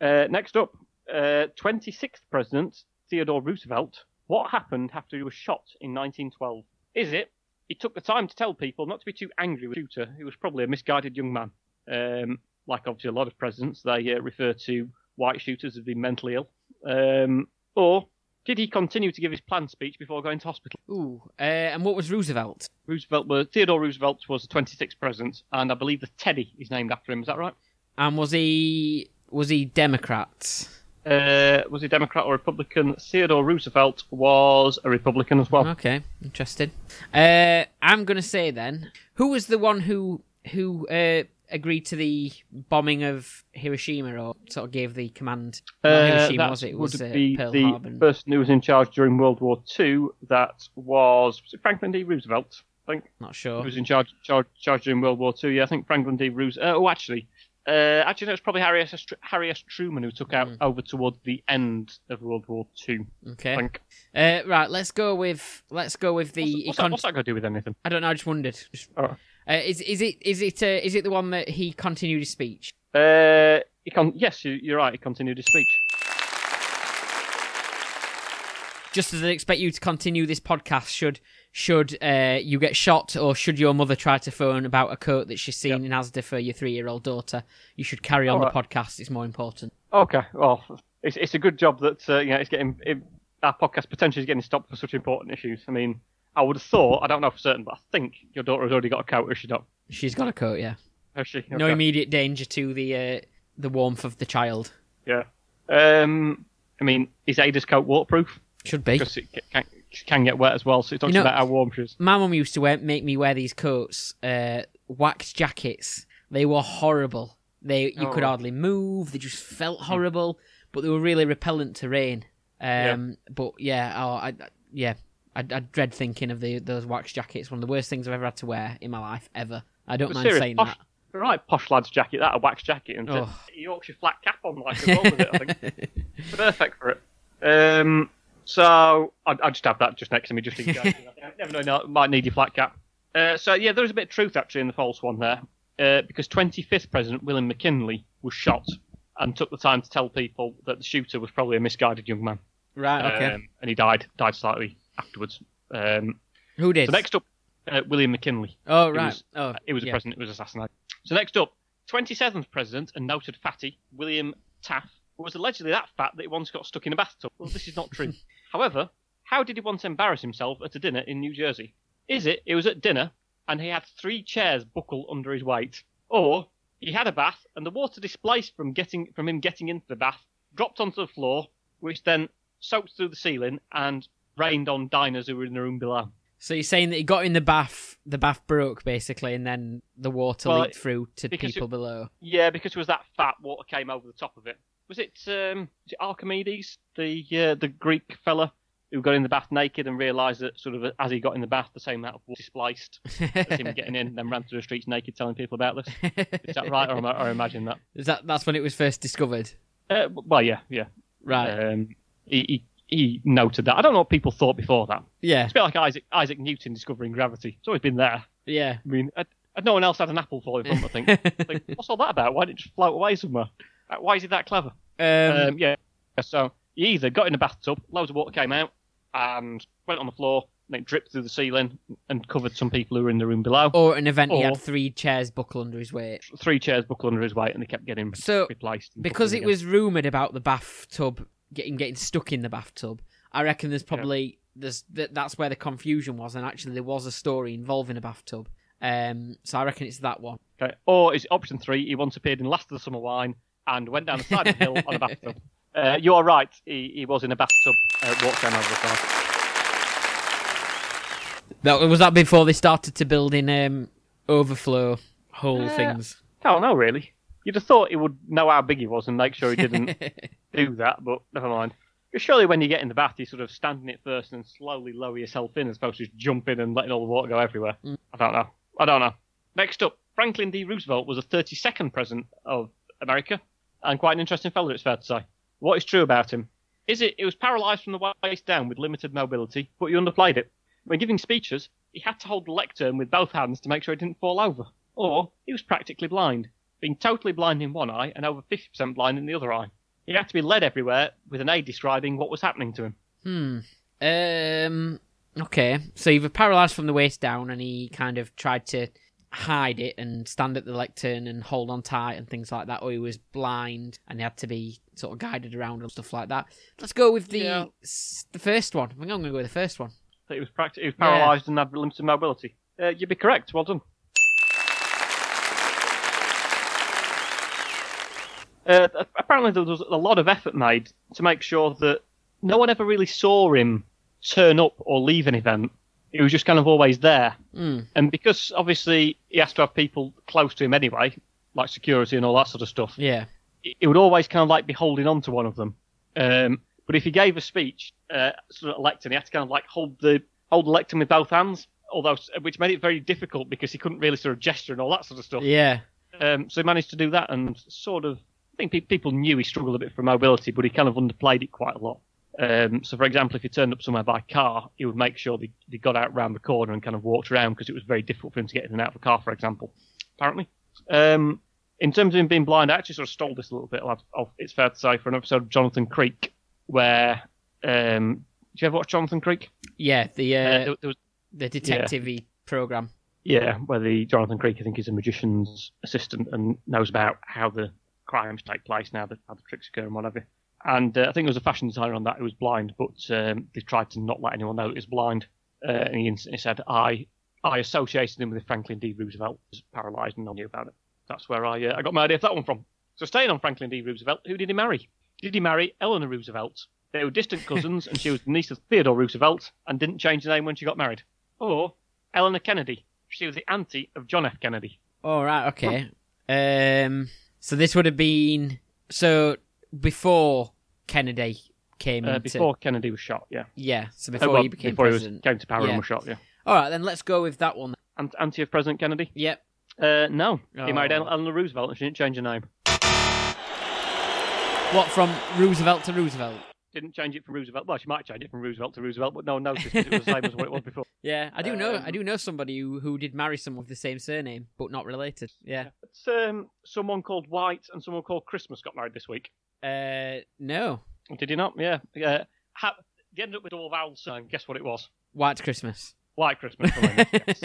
Uh, next up, uh, 26th President Theodore Roosevelt. What happened after he was shot in 1912? Is it he took the time to tell people not to be too angry with the shooter, who was probably a misguided young man? Um, like obviously a lot of presidents, they uh, refer to white shooters as being mentally ill. Um, or did he continue to give his planned speech before going to hospital? Ooh. Uh, and what was Roosevelt? Roosevelt was Theodore Roosevelt was the 26th president, and I believe the Teddy is named after him. Is that right? And was he was he Democrat? Uh, was he Democrat or Republican? Theodore Roosevelt was a Republican as well. Okay, interesting. Uh, I'm gonna say then, who was the one who who uh, agreed to the bombing of Hiroshima, or sort of gave the command? Uh, Hiroshima that was it? It would was uh, be Pearl the Harbor. person who was in charge during World War Two. That was, was it Franklin D. Roosevelt. I think Not sure. was in charge, charge, charge during World War Two. Yeah, I think Franklin D. Roosevelt. Uh, oh, actually, uh, actually, no, it was probably Harry S. Tr- Harry S. Truman who took out Hmm. over towards the end of World War Two. I Okay. think. Uh, right. Let's go with let's go with the. What's, what's, that, econ- what's that got to do with anything? I don't know. I just wondered. Just- Oh. Uh, is is it is it uh, is it the one that he continued his speech? Uh, he con- yes, you, you're right. He continued his speech. Just as I expect you to continue this podcast, should should uh, you get shot or should your mother try to phone about a coat that she's seen in Asda for your three year old daughter, you should carry on the podcast. It's more important. Okay, well, it's it's a good job that uh, you know it's getting it, our podcast potentially is getting stopped for such important issues. I mean, I would have thought, I don't know for certain, but I think your daughter has already got a coat, has she not? She's got a coat, yeah. Has she? No immediate danger to the uh, the warmth of the child. Yeah. Um, I mean, is Ada's coat waterproof? Should be. Because it can, can get wet as well, so it talks You know- about how warm she is. My mum used to wear, make me wear these coats, uh, wax jackets. They were horrible. They you Oh. could hardly move. They just felt horrible, but they were really repellent to rain. Um, But yeah, oh, I- yeah, I, I dread thinking of the those wax jackets. One of the worst things I've ever had to wear in my life ever. I don't But mind serious, saying posh, that. Right, posh lad's jacket, that a wax jacket, and Oh. a Yorkshire flat cap on, like as well with it. I think [LAUGHS] perfect for it. Um, So I'd, I'd just have that just next to me, just in case. [LAUGHS] Never know, no, might need your flat cap. Uh, so yeah, there was a bit of truth actually in the false one there, uh, because 25th President William McKinley was shot and took the time to tell people that the shooter was probably a misguided young man, Right. Okay. um, and he died died slightly afterwards. Um, Who did? so next up, uh, William McKinley. oh, it right. was- oh, It was yeah. a president who was assassinated. So next up, 27th president and noted fatty William Taft was allegedly that fat that he once got stuck in a bathtub. Well, this is not true. [LAUGHS] However, how did he once embarrass himself at a dinner in New Jersey? Is it he was at dinner and he had three chairs buckle under his weight, or he had a bath and the water displaced from getting from him getting into the bath dropped onto the floor, which then soaked through the ceiling and rained on diners who were in the room below. So you're saying that he got in the bath, the bath broke basically, and then the water Well, leaked through to people it- below. Yeah, because it was that fat, water came over the top of it. Was it um, was it Archimedes, the uh, the Greek fella who got in the bath naked and realised that sort of as he got in the bath, the same amount of water spliced as him getting in, then ran through the streets naked, telling people about this. Is that right, or, am I, or imagine that? [LAUGHS] Is that that's when it was first discovered? Uh, well, yeah, yeah. Right. Um, he, he he noted that. I don't know what people thought before that. yeah. It's a bit like Isaac Isaac Newton discovering gravity. It's always been there. Yeah. I mean, I, I- no one else had an apple falling from. I think. [LAUGHS] like, what's all that about? Why didn't it just float away somewhere? Why is he that clever? Um, Um, yeah. So he either got in a bathtub, loads of water came out, and went on the floor, and it dripped through the ceiling and covered some people who were in the room below. or an event he had three chairs buckle under his weight. Three chairs buckle under his weight, and they kept getting So, replaced. Because it again. was rumoured about the bathtub getting getting stuck in the bathtub, I reckon there's probably there's that that's where the confusion was, and actually there was a story involving a bathtub. Um, so I reckon it's that one. Okay. Or is it option three? He once appeared in Last of the Summer Wine and went down the side of the hill on a bathtub. [LAUGHS] Uh, you are right. He, he was in a bathtub, uh, walked down over the side. That was that before they started to build in um, overflow hole Uh, things. I don't know, really. You'd have thought he would know how big he was and make sure he didn't [LAUGHS] do that, but never mind. Surely when you get in the bath, you sort of stand in it first and slowly lower yourself in as opposed to just jumping and letting all the water go everywhere. Mm. I don't know. I don't know. Next up, Franklin D. Roosevelt was the 32nd president of America, and quite an interesting fellow, it's fair to say. What is true about him? Is it he was paralysed from the waist down with limited mobility, but he underplayed it. When giving speeches, he had to hold the lectern with both hands to make sure he didn't fall over. Or he was practically blind, being totally blind in one eye and over 50% blind in the other eye. He had to be led everywhere with an aide describing what was happening to him. Hmm. Um. Okay. So he was paralysed from the waist down, and he kind of tried to hide it and stand at the lectern and hold on tight and things like that. Or he was blind and he had to be sort of guided around and stuff like that. Let's go with the Yeah. s- the first one. I think I'm going to go with the first one. He was, practi- he was Yeah. paralysed and had limited mobility. Uh, you'd be correct. Well done. Uh, apparently, there was a lot of effort made to make sure that no one ever really saw him turn up or leave an event. He was just kind of always there. Hmm. And because obviously he has to have people close to him anyway, like security and all that sort of stuff, Yeah. he he would always kind of like be holding on to one of them. Um, but if he gave a speech, uh, sort of lectern, he had to kind of like hold the hold the lectern with both hands, although which made it very difficult because he couldn't really sort of gesture and all that sort of stuff. Yeah. Um, so he managed to do that and sort of. I think pe- people knew he struggled a bit for mobility, but he kind of underplayed it quite a lot. Um, so, for example, if he turned up somewhere by car, he would make sure that he got out round the corner and kind of walked around because it was very difficult for him to get in and out of the car, for example. Apparently. Um, in terms of him being blind, I actually sort of stole this a little bit. Of, of, it's fair to say for an episode of Jonathan Creek, where um, did you ever watch Jonathan Creek? Yeah. The uh, Uh, there, there was the detective program. Yeah, where the Jonathan Creek, I think, is a magician's assistant and knows about how the crimes take place now, the, how the tricks occur and whatever. And uh, I think there was a fashion designer on that who was blind, but um, they tried to not let anyone know he was blind. Uh, and he instantly said, I I associated him with Franklin D. Roosevelt, who was paralysed and no knew about it. That's where I uh, I got my idea for that one from. So staying on Franklin D. Roosevelt, who did he marry? Did he marry Eleanor Roosevelt? They were distant cousins, and she was the niece of Theodore Roosevelt, and didn't change the name when she got married. Or Eleanor Kennedy. She was the auntie of John F. Kennedy. All right. Okay. Um. So this would have been so before Kennedy came Uh, into before Kennedy was shot, yeah. yeah. So Uh, before well, he became before president. he was, came to power Yeah. and was shot, yeah. All right. Then let's go with that one. Ant- auntie of President Kennedy? Yep. Uh, no. He married Oh. Eleanor Roosevelt and she didn't change her name. What from Roosevelt to Roosevelt? Didn't change it from Roosevelt. Well, she might change it from Roosevelt to Roosevelt, but no one noticed it was the same as what it was before. [LAUGHS] Yeah, I do know. I Um, do know somebody who, who did marry someone with the same surname, but not related. Yeah. Um, someone called White and someone called Christmas got married this week. Uh, no. Did you not? Yeah. Uh, ha- they ended up with all vowel sign. Guess what it was? White Christmas. White Christmas. yes.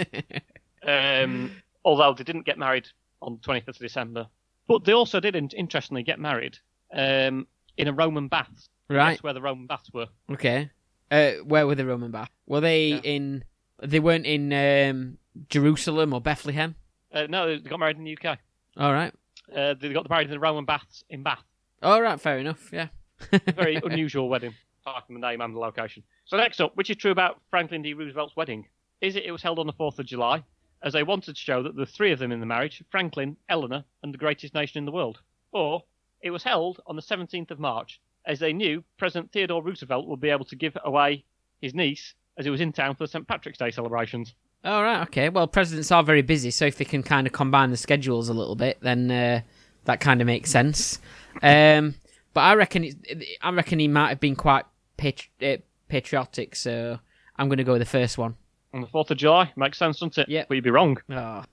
[LAUGHS] um, although they didn't get married on the 25th of December. But they also did, in- interestingly, get married um, in a Roman bath. Right. Guess where the Roman baths were? Okay. Uh, where were the Roman baths? Were they Yeah. in? They weren't in um, Jerusalem or Bethlehem. Uh, no, they got married in the UK. All right. Uh, they got married in the Roman baths in Bath. All right. Fair enough. Yeah. [LAUGHS] Very unusual wedding, [LAUGHS] apart from the name and the location. So next up, which is true about Franklin D. Roosevelt's wedding? Is it it was held on the 4th of July, as they wanted to show that the three of them in the marriage, Franklin, Eleanor, and the greatest nation in the world? Or it was held on the 17th of March, as they knew President Theodore Roosevelt would be able to give away his niece as he was in town for the St. Patrick's Day celebrations. All right. Okay. Well, presidents are very busy, so if they can kind of combine the schedules a little bit, then uh, that kind of makes sense. [LAUGHS] Um, but I reckon it, I reckon he might have been quite patri- uh, patriotic, so I'm going to go with the first one. On the 4th of July, makes sense, doesn't it? Yeah. But you'd be wrong. Oh.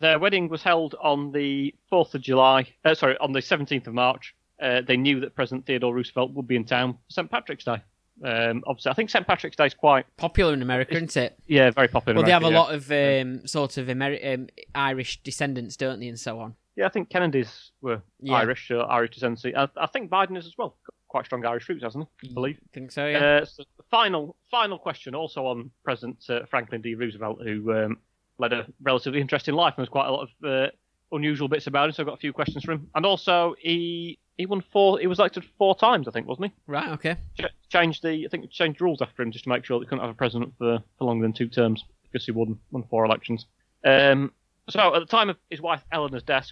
Their wedding was held on the 4th of July, uh, sorry, on the 17th of March. Uh, they knew that President Theodore Roosevelt would be in town for St. Patrick's Day. Um, obviously, I think St. Patrick's Day is quite, Popular in America, isn't it? yeah, very popular. in Well, they have a America, lot of um, sort of Ameri- um, Irish descendants, don't they, and so on. Yeah. yeah, I think Kennedy's were Yeah. Irish, or Irish descendancy. I, I think Biden is as well. Got Quite strong Irish roots, hasn't he? I believe. I think so, yeah. Uh, so final, final question, also on President uh, Franklin D. Roosevelt, who um, led a relatively interesting life, and there's quite a lot of uh, unusual bits about him. So I've got a few questions for him. And also, he he won four. He was elected four times, I think, wasn't he? right. Okay. Ch- changed the, I think, changed rules after him just to make sure they couldn't have a president for, for longer than two terms because he won won four elections. Um, so at the time of his wife Eleanor's death,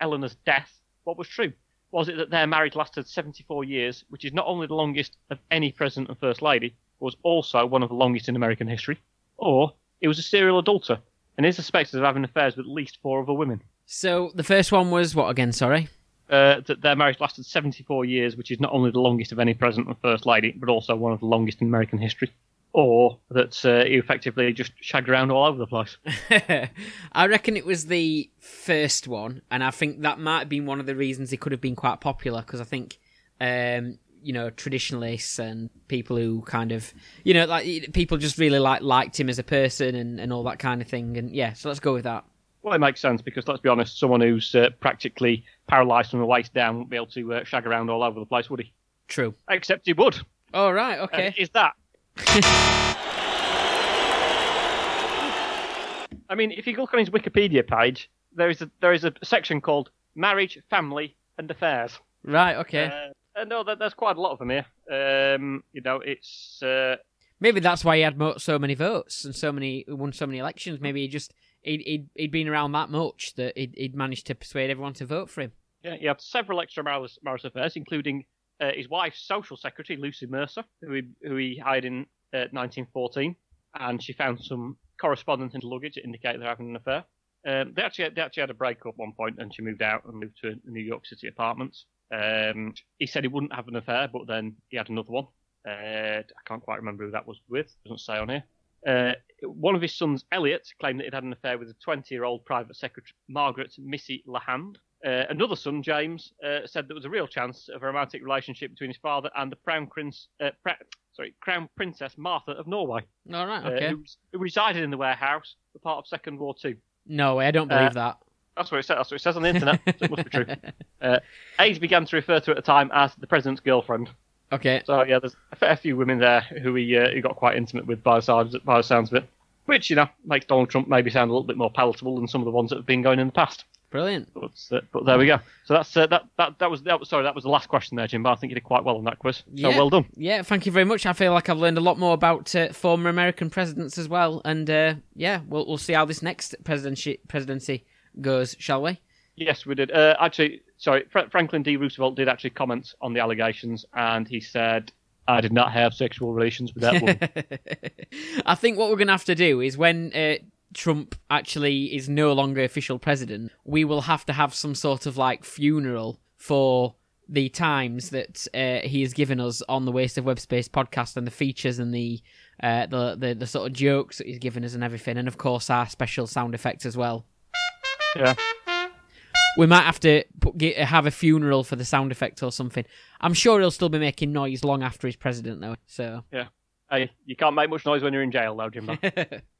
Eleanor's death, what was true? Was it that their marriage lasted 74 years, which is not only the longest of any president and first lady, but was also one of the longest in American history? Or it was a serial adulterer and is suspected of having affairs with at least four other women? So the first one was what again? Sorry. Uh, that their marriage lasted 74 years, which is not only the longest of any president and first lady, but also one of the longest in American history. Or that uh, he effectively just shagged around all over the place. [LAUGHS] I reckon it was the first one, and I think that might have been one of the reasons he could have been quite popular because I think, um, you know, traditionalists and people who kind of, you know, like people just really like liked him as a person and, and all that kind of thing. And yeah, so let's go with that. Well, it makes sense because let's be honest, someone who's uh, practically paralysed from the waist down wouldn't be able to uh, shag around all over the place, would he? True. Except he would. All right. Uh, Okay. is that? [LAUGHS] I mean, if you look on his Wikipedia page, there is a there is a section called Marriage, Family, and Affairs. right. Okay. Uh, uh, no, there, there's quite a lot of them here. Um, you know, it's uh, Maybe that's why he had mo- so many votes and so many won so many elections. Maybe he just he'd he'd, he'd been around that much that he'd, he'd managed to persuade everyone to vote for him. yeah, he had several extramarital marital affairs, including uh, his wife's social secretary, Lucy Mercer, who he, who he hired in uh, 1914, and she found some correspondence in the luggage that indicated they're having an affair. Um, they actually they actually had a breakup at one point, and she moved out and moved to New York City apartments. Um, he said he wouldn't have an affair, but then he had another one. Uh, I can't quite remember who that was with. Doesn't say on here. Uh, one of his sons, Elliot, claimed that he'd had an affair with a 20-year-old private secretary, Margaret Missy LeHand. Uh, another son, James, uh, said there was a real chance of a romantic relationship between his father and the Crown Prince, uh, pre- sorry, Crown Princess Martha of Norway, All right. uh, Okay. who, who resided in the warehouse for part of Second War Two. no. I don't believe that. That's what it says. That's what it says on the internet. so it must be true. [LAUGHS] Uh, began to refer to at the time as the president's girlfriend. Okay. So yeah, there's a fair few women there who he uh, he got quite intimate with by the sounds by the sounds of it, which you know makes Donald Trump maybe sound a little bit more palatable than some of the ones that have been going in the past. Brilliant. But, uh, but there we go. So that's uh, that, that that was that was sorry that was the last question there, Jim. But I think you did quite well on that quiz. So Yeah. well done. Yeah, thank you very much. I feel like I've learned a lot more about uh, former American presidents as well, and uh, yeah, we'll we'll see how this next presidency presidency goes, shall we? Yes, we did. Uh, actually, sorry, Fra- Franklin D. Roosevelt did actually comment on the allegations, and he said, "I did not have sexual relations with that woman." [LAUGHS] I think what we're going to have to do is when uh, Trump actually is no longer official president, we will have to have some sort of like funeral for the times that uh, he has given us on the Waste of Web Space podcast and the features and the, uh, the the the sort of jokes that he's given us and everything, and of course our special sound effects as well. Yeah. We might have to put, get, have a funeral for the sound effect or something. I'm sure he'll still be making noise long after he's president, though. So Yeah. Hey, you can't make much noise when you're in jail, though, Jimbo. [LAUGHS]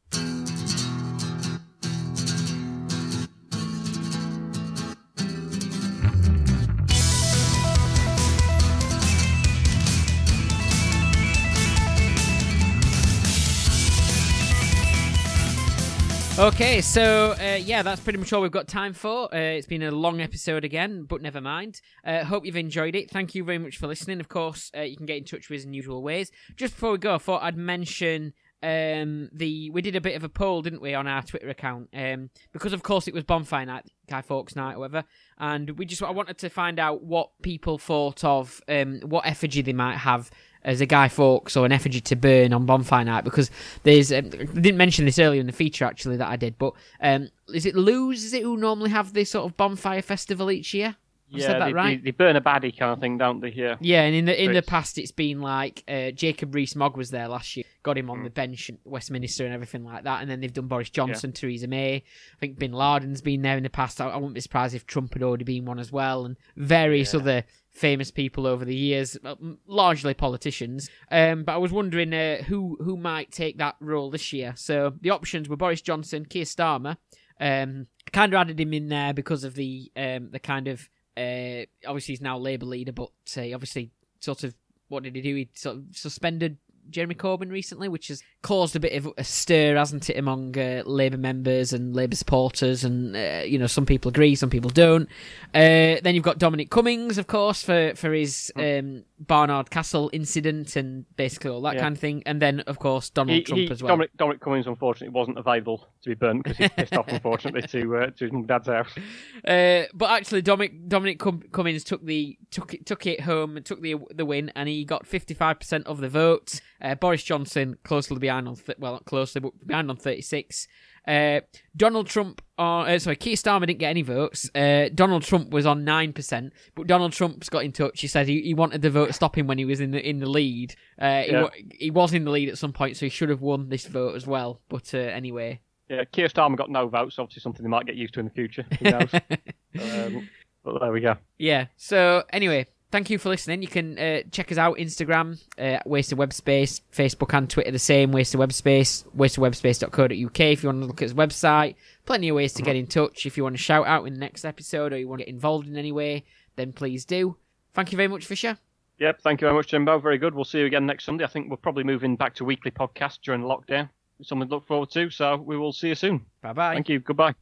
Okay, so uh, yeah, that's pretty much all we've got time for. Uh, it's been a long episode again, but never mind. Uh, hope you've enjoyed it. Thank you very much for listening. Of course, uh, you can get in touch with us in usual ways. Just before we go, I thought I'd mention um, the we did a bit of a poll, didn't we, on our Twitter account? Um, because of course it was bonfire night, Guy Fawkes night, or whatever, and we just I wanted to find out what people thought of um, what effigy they might have as a Guy Fawkes or an effigy to burn on bonfire night because there's um, I didn't mention this earlier in the feature actually that I did, but um, is it Lewes? Is it who normally have this sort of bonfire festival each year? Yeah, said that they, right? they, they burn a baddie kind of thing, don't they? Yeah. Yeah, and in the in the past, it's been like uh, Jacob Rees-Mogg was there last year, got him on Mm. the bench at Westminster and everything like that, and then they've done Boris Johnson, Theresa May. I think Bin Laden's been there in the past. I, I wouldn't be surprised if Trump had already been one as well, and various Yeah. other famous people over the years, uh, largely politicians. Um, but I was wondering uh, who who might take that role this year. So the options were Boris Johnson, Keir Starmer. Um, kind of added him in there because of the um, the kind of uh, obviously he's now Labour leader, but uh, obviously sort of what did he do? He sort of suspended Jeremy Corbyn recently, which has caused a bit of a stir, hasn't it, among uh, Labour members and Labour supporters, and uh, you know some people agree, some people don't. Uh, then you've got Dominic Cummings, of course, for for his um, Barnard Castle incident and basically all that Yeah. kind of thing, and then of course Donald He, Trump he- as well. Dominic, Dominic Cummings, unfortunately, wasn't available to be burnt because he's pissed off, [LAUGHS] unfortunately, to uh, to his dad's house. Uh, but actually, Dominic Dominic Cum- Cummings took the took it took it home and took the the win, and he got fifty five percent of the votes. Uh, Boris Johnson closely behind on th- well not closely but behind on thirty six. Uh, Donald Trump, uh, uh, sorry, Keir Starmer didn't get any votes. Uh, Donald Trump was on nine percent, but Donald Trump's got in touch. He said he, he wanted the vote to stop him when he was in the in the lead. Uh, he, wa- he was in the lead at some point, so he should have won this vote as well. But uh, anyway, Yeah, Keir Starmer got no votes. Obviously, something they might get used to in the future. Who knows? [LAUGHS] um, but there we go. Yeah. So anyway, thank you for listening. You can uh, check us out Instagram, uh, Wasted Web Space, Facebook and Twitter the same, Wasted Web Space, wastedwebspace.co.uk if you want to look at his website. Plenty of ways to get in touch. If you want to shout out in the next episode or you want to get involved in any way, then please do. Thank you very much, Fisher. Yep, thank you very much, Jimbo. Very good. We'll see you again next Sunday. I think we're probably moving back to weekly podcast during lockdown. Something to look forward to. So we will see you soon. Bye bye. Thank you. Goodbye.